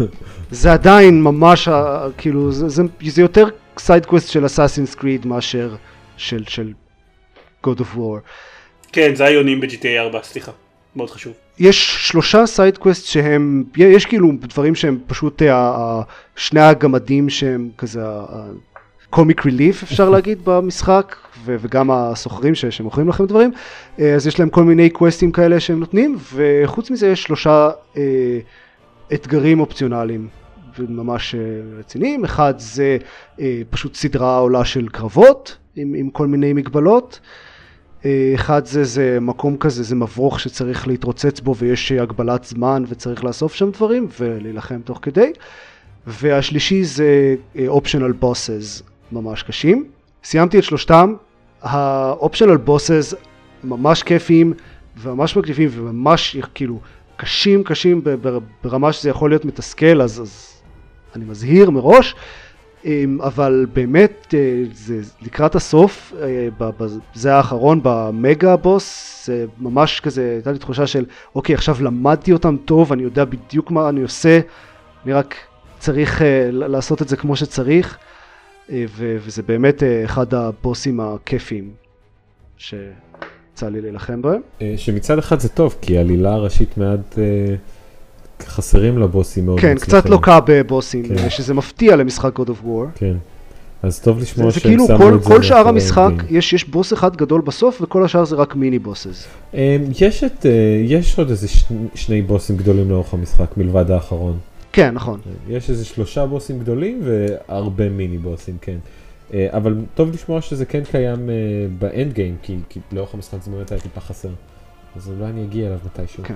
<laughs> זה עדיין ממש, ה- כאילו, זה, זה, זה יותר side quest של Assassin's Creed מאשר של, של God of War. כן, זה היונים ב-GTA 4, סליחה. מאוד חשוב. יש שלושה side quest שהם, יש כאילו דברים שהם פשוט אה, שני הגמדים שהם כזה קומיק ריליף אפשר להגיד במשחק ו- וגם הסוחרים ש- שמוכרים לכם דברים. אה, אז יש להם כל מיני קווסטים כאלה שהם נותנים וחוץ מזה יש שלושה אה, אתגרים אופציונליים וממש אה, רציניים. אחד זה אה, פשוט סדרה עולה של קרבות עם, עם כל מיני מגבלות. אה, אחד זה, זה מקום כזה, זה מבוך שצריך להתרוצץ בו ויש הגבלת זמן וצריך לאסוף שם דברים ולהילחם תוך כדי. והשלישי זה optional bosses ממש קשים. סיימתי את שלושתם, ה-optional bosses ממש כיפיים וממש מגניבים וממש כאילו קשים קשים ברמה שזה יכול להיות מתסכל אז, אז אני מזהיר מראש. אמ, אבל באמת אה, זה לקראת הסוף, אה, זה האחרון במגה בוס, זה ממש כזה, הייתה לי תחושה של אוקיי עכשיו למדתי אותם טוב, אני יודע בדיוק מה אני עושה, אני רק צריך אה, לעשות את זה כמו שצריך, וזה באמת אה, אחד הבוסים הכיפיים שיצא לי להילחם בהם. אה, שמצד אחד זה טוב, כי העלילה הראשית מעט אה, חסרים לה בוסים מאוד כן. קצת לוקה בבוסים, כן. אה, שזה מפתיע למשחק God of War. כן. אז טוב זה, לשמוע זה שהם כאילו שמו כל, את זה כל שאר המשחק. יש, יש בוס אחד גדול בסוף וכל השאר זה רק מיני בוסס. אה, יש את, אה, יש עוד איזה שני בוסים גדולים לאורך המשחק מלבד האחרון. כן נכון. יש איזה שלושה בוסים גדולים והרבה מיני בוסים, כן. אה, אבל טוב לשמוע שזה כן קיים אה, באנד גיים, כי, כי לאורך המשחק זה באמת היה טיפה חסר. אז אולי אני אגיע אליו מתישהו. כן.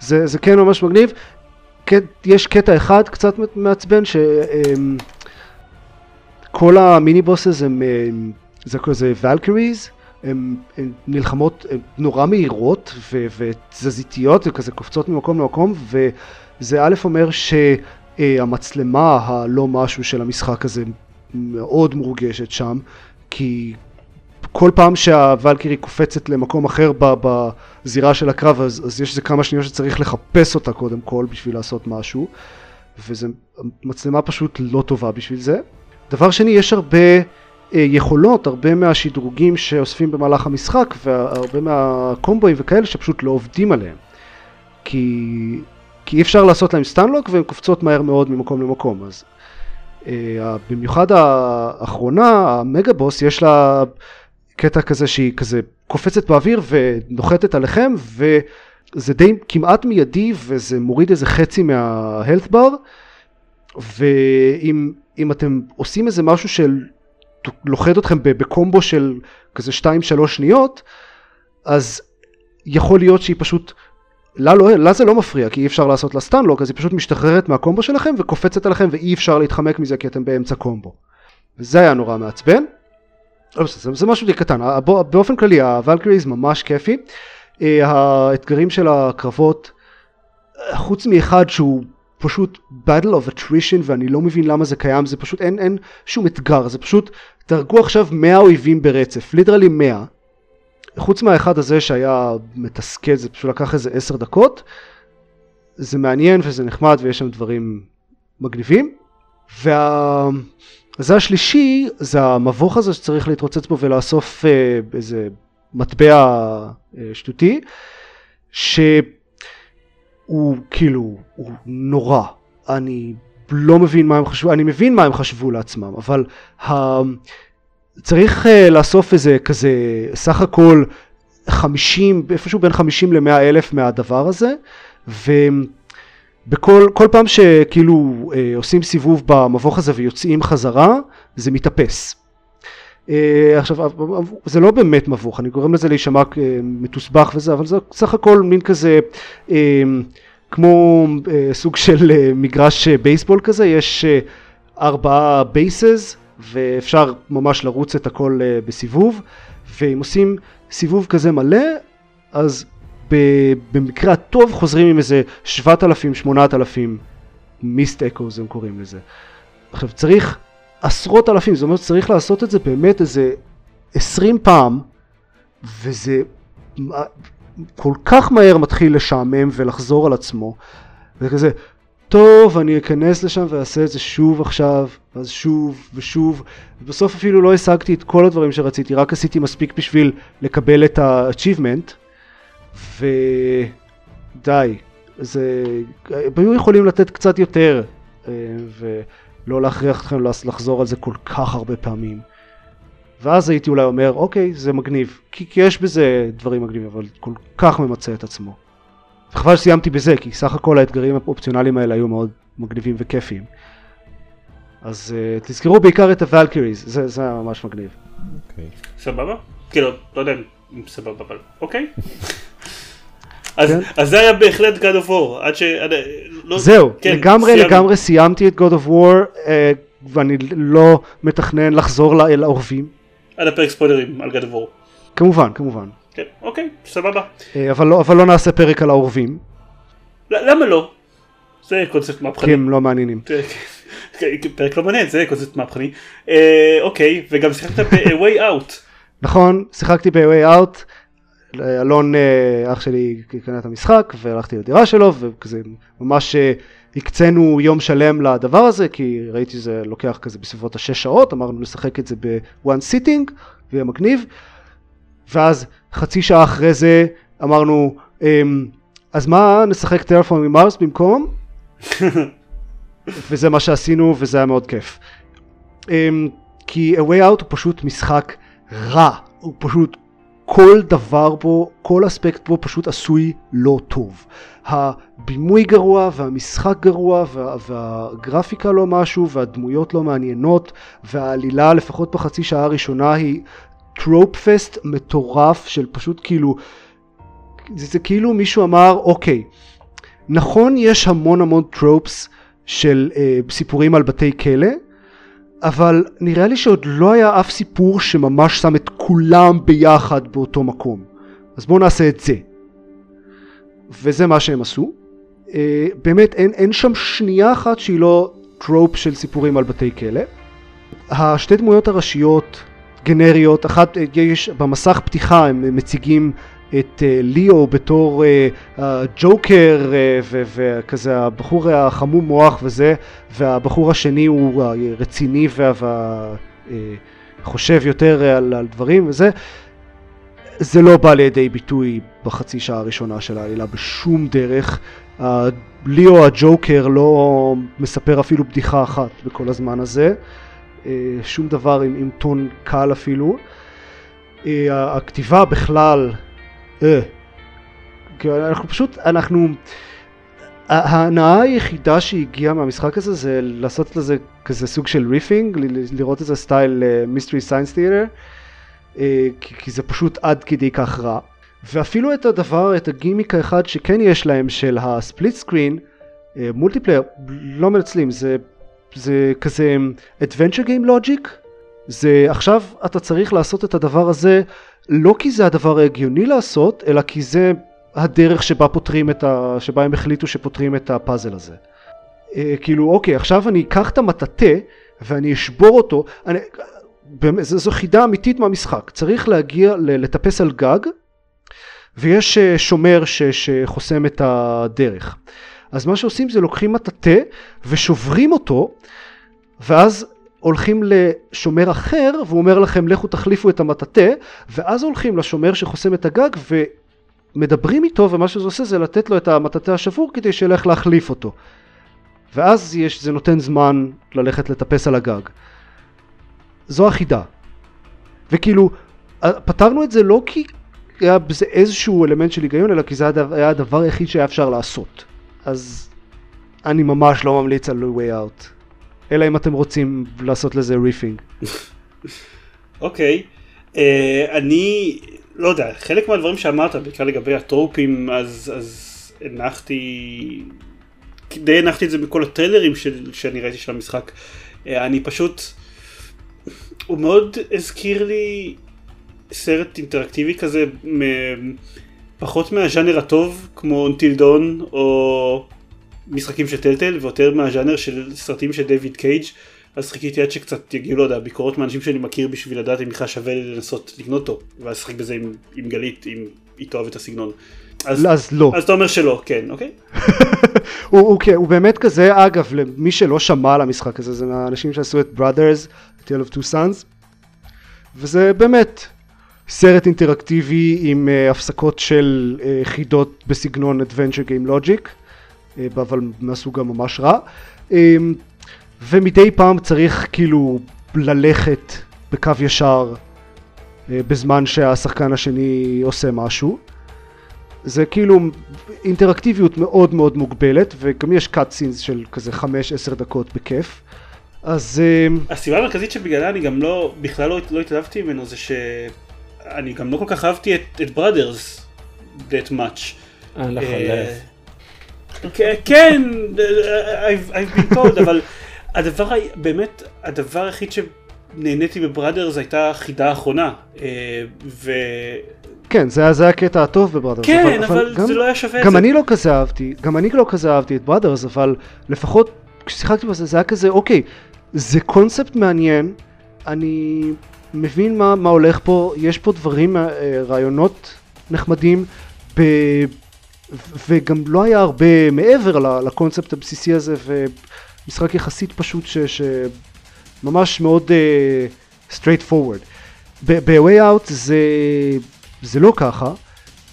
זה, זה כן ממש מגניב. יש קטע אחד קצת מעצבן שכל המיני בוסס הם, הם זה כזה ולקריז, הן נלחמות הן נורא מהירות ו- ותזזיתיות וכזה קופצות ממקום למקום וזה א' אומר שהמצלמה הלא משהו של המשחק הזה מאוד מורגשת שם כי כל פעם שהוולקירי קופצת למקום אחר בזירה של הקרב אז, אז יש איזה כמה שניות שצריך לחפש אותה קודם כל בשביל לעשות משהו וזה מצלמה פשוט לא טובה בשביל זה. דבר שני יש הרבה אה, יכולות, הרבה מהשדרוגים שאוספים במהלך המשחק והרבה מהקומבואים וכאלה שפשוט לא עובדים עליהם כי, כי אי אפשר לעשות להם סטנלוק והן קופצות מהר מאוד ממקום למקום. אז אה, במיוחד האחרונה המגה בוס יש לה קטע כזה שהיא כזה קופצת באוויר ונוחתת עליכם וזה די כמעט מיידי וזה מוריד איזה חצי מה-health bar. ואם אם אתם עושים איזה משהו של לוכד אתכם בקומבו של כזה 2-3 שניות אז יכול להיות שהיא פשוט לה, לא, לה זה לא מפריע כי אי אפשר לעשות לה סטנלוק אז היא פשוט משתחררת מהקומבו שלכם וקופצת עליכם ואי אפשר להתחמק מזה כי אתם באמצע קומבו. וזה היה נורא מעצבן. לא זה, זה משהו די קטן, באופן כללי הוולקריז ממש כיפי, אה, האתגרים של הקרבות, אה, חוץ מאחד שהוא פשוט battle of attrition ואני לא מבין למה זה קיים, זה פשוט אין, אין שום אתגר, זה פשוט תהרגו עכשיו 100 אויבים ברצף, ליטרלי 100, חוץ מהאחד הזה שהיה מתסכל, זה פשוט לקח איזה עשר דקות, זה מעניין וזה נחמד ויש שם דברים מגניבים. והזה השלישי, זה המבוך הזה שצריך להתרוצץ בו ולאסוף אה, איזה מטבע אה, שטותי, שהוא כאילו, הוא נורא. אני לא מבין מה הם חשבו, אני מבין מה הם חשבו לעצמם, אבל ה... צריך uh, לאסוף איזה כזה סך הכל 50, איפשהו בין 50 ל-100 אלף מהדבר הזה, ובכל כל פעם שכאילו uh, עושים סיבוב במבוך הזה ויוצאים חזרה, זה מתאפס. Uh, עכשיו, זה לא באמת מבוך, אני גורם לזה להישמע uh, מתוסבך וזה, אבל זה סך הכל מין כזה... Uh, כמו uh, סוג של uh, מגרש uh, בייסבול כזה, יש uh, ארבעה בייסס ואפשר ממש לרוץ את הכל uh, בסיבוב, ואם עושים סיבוב כזה מלא, אז במקרה הטוב חוזרים עם איזה 7,000-8,000 מיסט אקוז הם קוראים לזה. עכשיו צריך עשרות אלפים, זאת אומרת צריך לעשות את זה באמת איזה 20 פעם, וזה כל כך מהר מתחיל לשעמם ולחזור על עצמו. זה כזה, טוב, אני אכנס לשם ואעשה את זה שוב עכשיו, ואז שוב ושוב, ובסוף אפילו לא השגתי את כל הדברים שרציתי, רק עשיתי מספיק בשביל לקבל את ה-achievement, ודי. זה... היו יכולים לתת קצת יותר, אה, ולא להכריח אתכם לחזור על זה כל כך הרבה פעמים. ואז הייתי אולי אומר, אוקיי, זה מגניב, כי יש בזה דברים מגניבים, אבל כל כך ממצה את עצמו. וחבל שסיימתי בזה, כי סך הכל האתגרים האופציונליים האלה היו מאוד מגניבים וכיפיים. אז uh, תזכרו בעיקר את הוולקריז, זה, זה היה ממש מגניב. אוקיי. סבבה? כאילו, לא יודע אם סבבה, אבל אוקיי. <laughs> אז, כן? אז זה היה בהחלט God of War, עד ש... עד, לא, זהו, כן, לגמרי סיימ... לגמרי סיימתי את God of War, uh, ואני לא מתכנן לחזור אל האורבים. עד הפרק ספוילרים על God of War. כמובן, כמובן. כן, אוקיי, סבבה. אה, אבל לא, אבל לא נעשה פרק על האורבים. למה לא? זה קונספט מהפכני. כי הם לא מעניינים. כן, פרק לא מעניין, זה קונספט מהפכני. אה, אוקיי, וגם שיחקת ב-way out. נכון, שיחקתי ב-way out. אלון אה, אח שלי קנה את המשחק והלכתי לדירה שלו וכזה ממש הקצינו יום שלם לדבר הזה כי ראיתי שזה לוקח כזה בסביבות השש שעות אמרנו לשחק את זה ב one sitting ויהיה מגניב ואז חצי שעה אחרי זה אמרנו, אמ, אז מה, נשחק טלפון ממארס במקום? וזה מה שעשינו וזה היה מאוד כיף. אמ, כי A Way Out הוא פשוט משחק רע, הוא פשוט כל דבר בו, כל אספקט בו פשוט עשוי לא טוב. הבימוי גרוע והמשחק גרוע וה, והגרפיקה לא משהו והדמויות לא מעניינות והעלילה לפחות בחצי שעה הראשונה היא טרופ פסט מטורף של פשוט כאילו, זה, זה כאילו מישהו אמר אוקיי, נכון יש המון המון tropes של אה, סיפורים על בתי כלא, אבל נראה לי שעוד לא היה אף סיפור שממש שם את כולם ביחד באותו מקום. אז בואו נעשה את זה. וזה מה שהם עשו. אה, באמת אין, אין שם שנייה אחת שהיא לא trope של סיפורים על בתי כלא. השתי דמויות הראשיות גנריות, אחת אה, יש במסך פתיחה הם מציגים את אה, ליאו בתור הג'וקר אה, וכזה הבחור החמום מוח וזה והבחור השני הוא הרציני והחושב יותר על, על דברים וזה. זה לא בא לידי ביטוי בחצי שעה הראשונה של העלילה בשום דרך. ליאו הג'וקר לא מספר אפילו בדיחה אחת בכל הזמן הזה. אה, שום דבר עם, עם טון קל אפילו. אה, הכתיבה בכלל, אה, אנחנו פשוט, אנחנו, ההנאה היחידה שהגיעה מהמשחק הזה זה לעשות לזה כזה סוג של riffing, לראות איזה style Mystery Science Theater, כי זה פשוט עד כדי כך רע. ואפילו את הדבר, את הגימיק האחד שכן יש להם של ה split screen, multiplayer, לא מנצלים, זה זה כזה adventure game logic, זה עכשיו אתה צריך לעשות את הדבר הזה לא כי זה הדבר ההגיוני לעשות, אלא כי זה הדרך שבה פותרים את ה... שבה הם החליטו שפותרים את הפאזל הזה. אה, כאילו אוקיי עכשיו אני אקח את המטאטה ואני אשבור אותו, אני... באמת, זו, זו חידה אמיתית מהמשחק. צריך להגיע, ל- לטפס על גג, ויש אה, שומר ש, שחוסם את הדרך. אז מה שעושים זה לוקחים מטאטא ושוברים אותו, ואז הולכים לשומר אחר, והוא אומר לכם לכו תחליפו את המטאטא, ואז הולכים לשומר שחוסם את הגג ומדברים איתו, ומה שזה עושה זה לתת לו את המטאטא השבור כדי שילך להחליף אותו. ואז יש, זה נותן זמן ללכת לטפס על הגג. זו החידה. וכאילו, פתרנו את זה לא כי היה בזה איזשהו אלמנט של היגיון, אלא כי זה היה הדבר היחיד שהיה אפשר לעשות. אז אני ממש לא ממליץ על way out. אלא אם אתם רוצים לעשות לזה riffing. <laughs> אוקיי, okay. uh, אני לא יודע, חלק מהדברים שאמרת, בעיקר לגבי הטרופים, אז, אז הנחתי, די הנחתי את זה בכל הטריילרים של, שאני ראיתי של המשחק. Uh, אני פשוט, הוא מאוד הזכיר לי סרט אינטראקטיבי כזה, פחות מהז'אנר הטוב, כמו Until Dawn, או משחקים של טלטל, ויותר מהז'אנר של סרטים של דיוויד קייג', אז חיכיתי עד שקצת יגיעו, לא יודע, ביקורות מאנשים שאני מכיר בשביל לדעת אם בכלל שווה לנסות לקנות אותו, ואז לשחק בזה עם, עם גלית, אם היא תאהב את הסגנון. אז, אז לא. אז אתה אומר שלא, כן, אוקיי? <laughs> הוא, הוא, כן, הוא באמת כזה, אגב, למי שלא שמע על המשחק הזה, זה מהאנשים שעשו את Brothers, Tale of Two Sons, וזה באמת סרט אינטראקטיבי עם uh, הפסקות של uh, חידות בסגנון Adventure Game Logic, uh, אבל מהסוג הממש רע, um, ומדי פעם צריך כאילו ללכת בקו ישר uh, בזמן שהשחקן השני עושה משהו. זה כאילו אינטראקטיביות מאוד מאוד מוגבלת, וגם יש cut scenes של כזה 5-10 דקות בכיף. אז... הסיבה המרכזית שבגללה אני גם לא, בכלל לא, לא התעלבתי ממנו זה ש... אני גם לא כל כך אהבתי את, את brothers that much. אה, לחלף. כן, I've, I've been told, אבל הדבר, באמת, הדבר היחיד שנהניתי בבראדרס הייתה החידה האחרונה. ו... כן, זה, זה הקטע הטוב בבראדרס. כן, אבל, אבל גם, זה לא היה שווה את זה. גם אני לא כזה אהבתי, גם אני לא כזה אהבתי את בראדרס, אבל לפחות כששיחקתי בזה זה היה כזה, אוקיי, זה קונספט מעניין, אני מבין מה, מה הולך פה, יש פה דברים, אה, רעיונות נחמדים, ב... וגם לא היה הרבה מעבר לקונספט הבסיסי הזה, ומשחק יחסית פשוט ש... שממש מאוד uh, straight forward. ב-way out זה, זה לא ככה,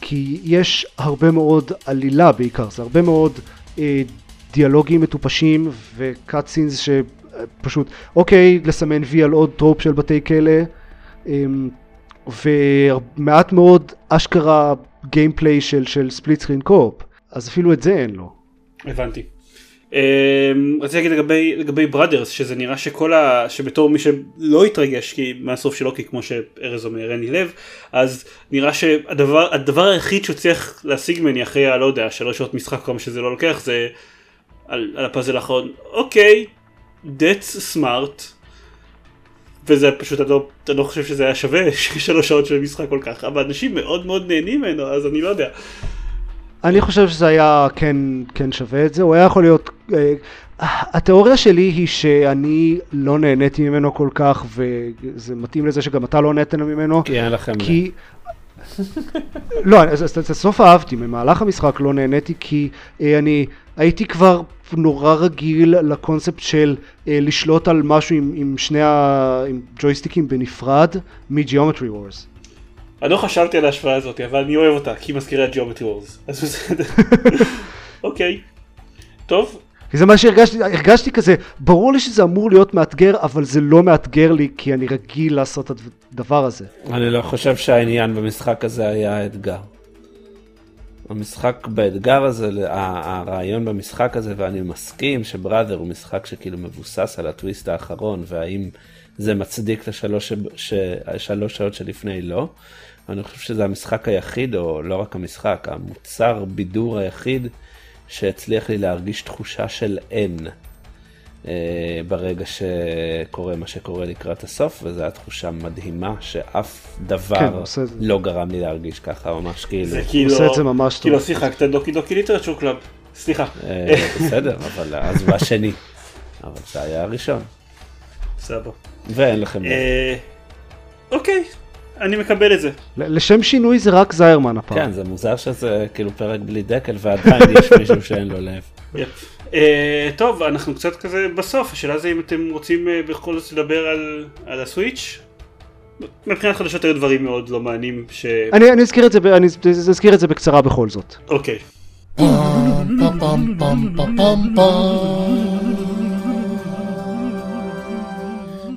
כי יש הרבה מאוד עלילה בעיקר, זה הרבה מאוד אה, דיאלוגים מטופשים ו cut scenes פשוט, אוקיי, לסמן וי על עוד trope של בתי כלא, אמ, ומעט מאוד אשכרה gameplay של, של split screen co-op, אז אפילו את זה אין לו. הבנתי. אמ, רציתי להגיד לגבי, לגבי Brothers שזה נראה שכל ה... שבתור מי שלא התרגש כי מהסוף שלו כי כמו שארז אומר אין לי לב אז נראה שהדבר הדבר היחיד שהוא צריך להשיג ממני אחרי הלא יודע שלוש שעות משחק כמה שזה לא לוקח זה על, על הפאזל האחרון אוקיי that's smart. וזה פשוט, אתה לא, אתה לא חושב שזה היה שווה <laughs> שלוש שעות של משחק כל כך, אבל אנשים מאוד מאוד נהנים ממנו, אז אני לא יודע. אני חושב שזה היה כן, כן שווה את זה, הוא היה יכול להיות... אה, התיאוריה שלי היא שאני לא נהניתי ממנו כל כך, וזה מתאים לזה שגם אתה לא נהנית ממנו. כי אין לכם... כי... <laughs> לא, אז את הסוף אהבתי, במהלך המשחק לא נהניתי כי אה, אני הייתי כבר נורא רגיל לקונספט של אה, לשלוט על משהו עם, עם שני הג'ויסטיקים בנפרד מג'יאומטרי וורס. אני לא חשבתי על ההשוואה הזאת, אבל אני אוהב אותה, כי היא מזכירה את ג'יאומטרי וורס. אז בסדר. <laughs> אוקיי. טוב. זה מה שהרגשתי, הרגשתי כזה, ברור לי שזה אמור להיות מאתגר, אבל זה לא מאתגר לי, כי אני רגיל לעשות את הדבר הזה. אני לא חושב שהעניין במשחק הזה היה האתגר. המשחק באתגר הזה, הרעיון במשחק הזה, ואני מסכים שבראדר הוא משחק שכאילו מבוסס על הטוויסט האחרון, והאם זה מצדיק את השלוש השלוש שעות שלפני לא. אני חושב שזה המשחק היחיד, או לא רק המשחק, המוצר בידור היחיד שהצליח לי להרגיש תחושה של אין. אה, ברגע שקורה מה שקורה לקראת הסוף, וזו הייתה תחושה מדהימה שאף דבר כן, לא גרם לי להרגיש ככה, ממש כאילו. זה כאילו, עושה את זה ממש טוב. כאילו שיחקת Doki Doki Literature Club, סליחה. אה, בסדר, אבל אז הוא השני, אבל זה היה הראשון. סבבה. ואין לכם. אה, אוקיי, אני מקבל את זה. ל- לשם שינוי זה רק זיירמן הפעם. כן, זה מוזר שזה כאילו פרק בלי דקל ועדיין <laughs> יש מישהו שאין לו לב. אה, טוב, אנחנו קצת כזה בסוף, השאלה זה אם אתם רוצים אה, בכל זאת לדבר על, על הסוויץ'. מבחינת חדשות היו דברים מאוד לא מעניינים ש... אני, אני אזכיר את זה, אני אז- אזכיר את זה בקצרה בכל זאת. אוקיי.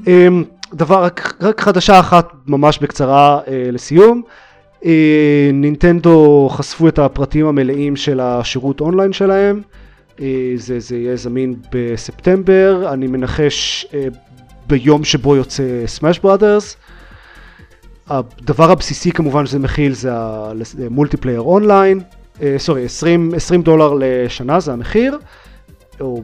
אמ, דבר, רק, רק חדשה אחת ממש בקצרה אה, לסיום. אה, נינטנדו חשפו את הפרטים המלאים של השירות אונליין שלהם. אה, זה, זה יהיה זמין בספטמבר, אני מנחש אה, ביום שבו יוצא סמאש בראדרס. הדבר הבסיסי כמובן שזה מכיל זה ה multiplayer online, sorry 20, 20 דולר לשנה זה המחיר, או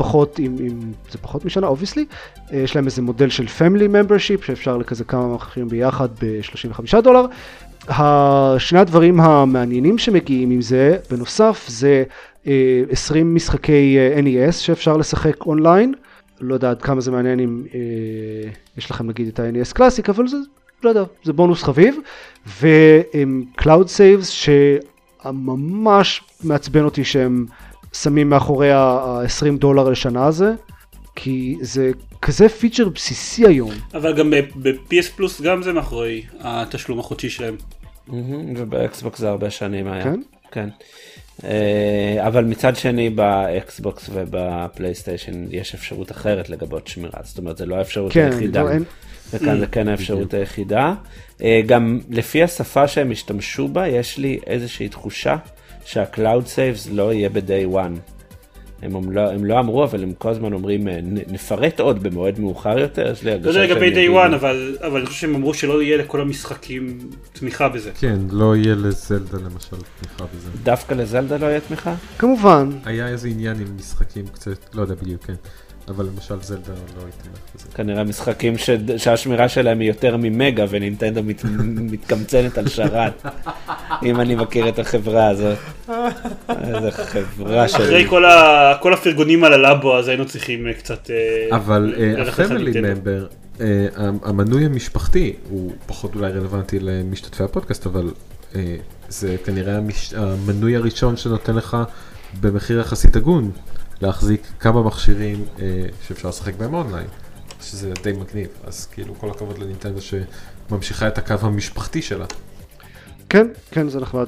פחות אם, אם זה פחות משנה obviously, יש להם איזה מודל של family membership שאפשר לכזה כמה מחירים ביחד ב-35 דולר. שני הדברים המעניינים שמגיעים עם זה בנוסף זה אה, 20 משחקי אה, NES שאפשר לשחק אונליין, לא יודע עד כמה זה מעניין אם אה, יש לכם נגיד את ה-NES Classic אבל זה לא יודע, זה בונוס חביב, ו-Cloud Saves שממש מעצבן אותי שהם שמים מאחורי ה-20 דולר לשנה הזה, כי זה כזה feature בסיסי היום. אבל גם ב-PS פלוס גם זה מאחורי התשלום החודשי שלהם. ובאקסבוקס זה הרבה שנים היה. כן? כן. אה, אבל מצד שני באקסבוקס ובפלייסטיישן יש אפשרות אחרת לגבות שמירה, זאת אומרת זה לא האפשרות כן, היחידה. לא, אין- וכאן זה כן האפשרות היחידה. אה, גם לפי השפה שהם השתמשו בה, יש לי איזושהי תחושה שה-Cloud Saves לא יהיה ב-day one. הם, הם, לא, הם לא אמרו, אבל הם כל הזמן אומרים, אה, נפרט עוד במועד מאוחר יותר, יש לי לא הרגשה יודע לגבי day one, אבל אבל אני חושב שהם אמרו שלא יהיה לכל המשחקים תמיכה בזה. כן, לא יהיה לזלדה למשל תמיכה בזה. דווקא לזלדה לא יהיה תמיכה? כמובן, היה איזה עניין עם משחקים קצת, לא יודע בדיוק, כן. אבל למשל זלדה לא הייתי תומך בזה. כנראה משחקים ש... שהשמירה שלהם היא יותר ממגה ונינטנדו מת... מתקמצנת על שרת, <laughs> אם אני מכיר את החברה הזאת. איזה חברה אחרי שלי. כל ה- כל הפרגונים על הלאבו אז היינו צריכים אה, קצת... אה, אבל הפמילי. ממבר, המנוי המשפחתי הוא פחות אולי רלוונטי למשתתפי הפודקאסט, אבל אה, זה כנראה המש- המנוי הראשון שנותן לך במחיר יחסית הגון להחזיק כמה מכשירים אה, שאפשר לשחק בהם אונליין, שזה די מגניב, אז כאילו כל הכבוד לנינטנדו שממשיכה את הקו המשפחתי שלה. כן, כן זה נחמד.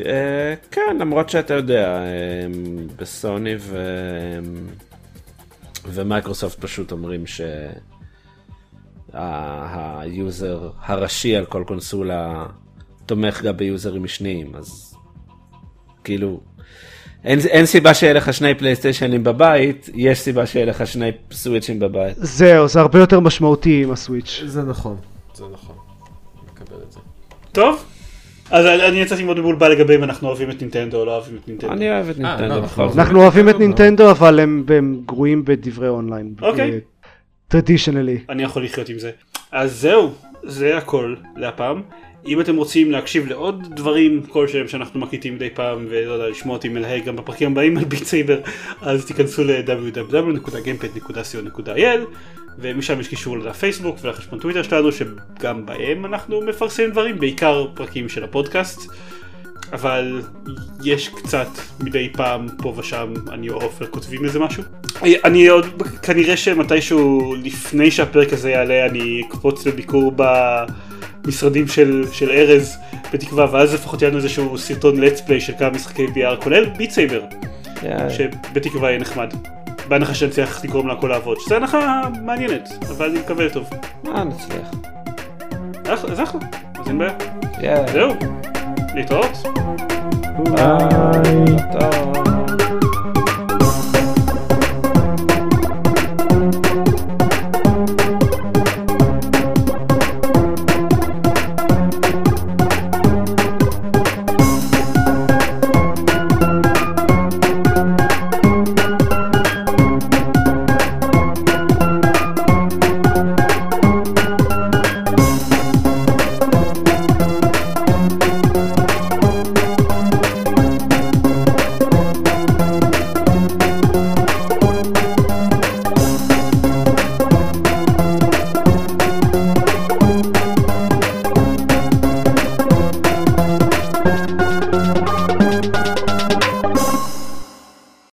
אה, כן, למרות שאתה יודע, אה, בסוני ו... ומייקרוסופט פשוט אומרים שה user הראשי על כל קונסולה תומך גם ביוזרים משניים, אז כאילו, אין, אין סיבה שיהיה לך שני פלייסטיישנים בבית, יש סיבה שיהיה לך שני סוויצ'ים בבית. זהו, זה הרבה יותר משמעותי עם הסוויץ'. זה נכון, זה נכון, מקבל את זה. טוב, אז אני יצאתי מאוד מבולבל לגבי אם אנחנו אוהבים את נינטנדו או לא אוהבים את נינטנדו. אני אוהב את אה, נינטנדו לא, נכון. זאת. אנחנו אוהבים את נינטנדו אבל הם, הם גרועים בדברי אונליין. אוקיי. traditionally. אני יכול לחיות עם זה. אז זהו, זה הכל להפעם. אם אתם רוצים להקשיב לעוד דברים כלשהם שאנחנו מקליטים מדי פעם ולא יודע, לשמוע אותי מלהג גם בפרקים הבאים על Beat Saber אז תיכנסו ל-www.gamepad.co.il ומשם יש קישור לפייסבוק ולחשבון טוויטר שלנו שגם בהם אנחנו מפרסמים דברים בעיקר פרקים של הפודקאסט אבל יש קצת מדי פעם פה ושם אני או עופר כותבים איזה משהו. אני עוד כנראה שמתישהו לפני שהפרק הזה יעלה אני אקפוץ לביקור במשרדים של, של ארז בתקווה ואז לפחות יהיה לנו איזשהו סרטון let's play של כמה משחקי VR כולל ביט סייבר אה, שבתקווה יהיה נחמד. בהנחה שאני צריך לגרום להכל לעבוד שזה הנחה מעניינת אבל אני מקווה טוב. אה, נצליח. אז אחלה אז אין בעיה. זהו להתראות. ביי.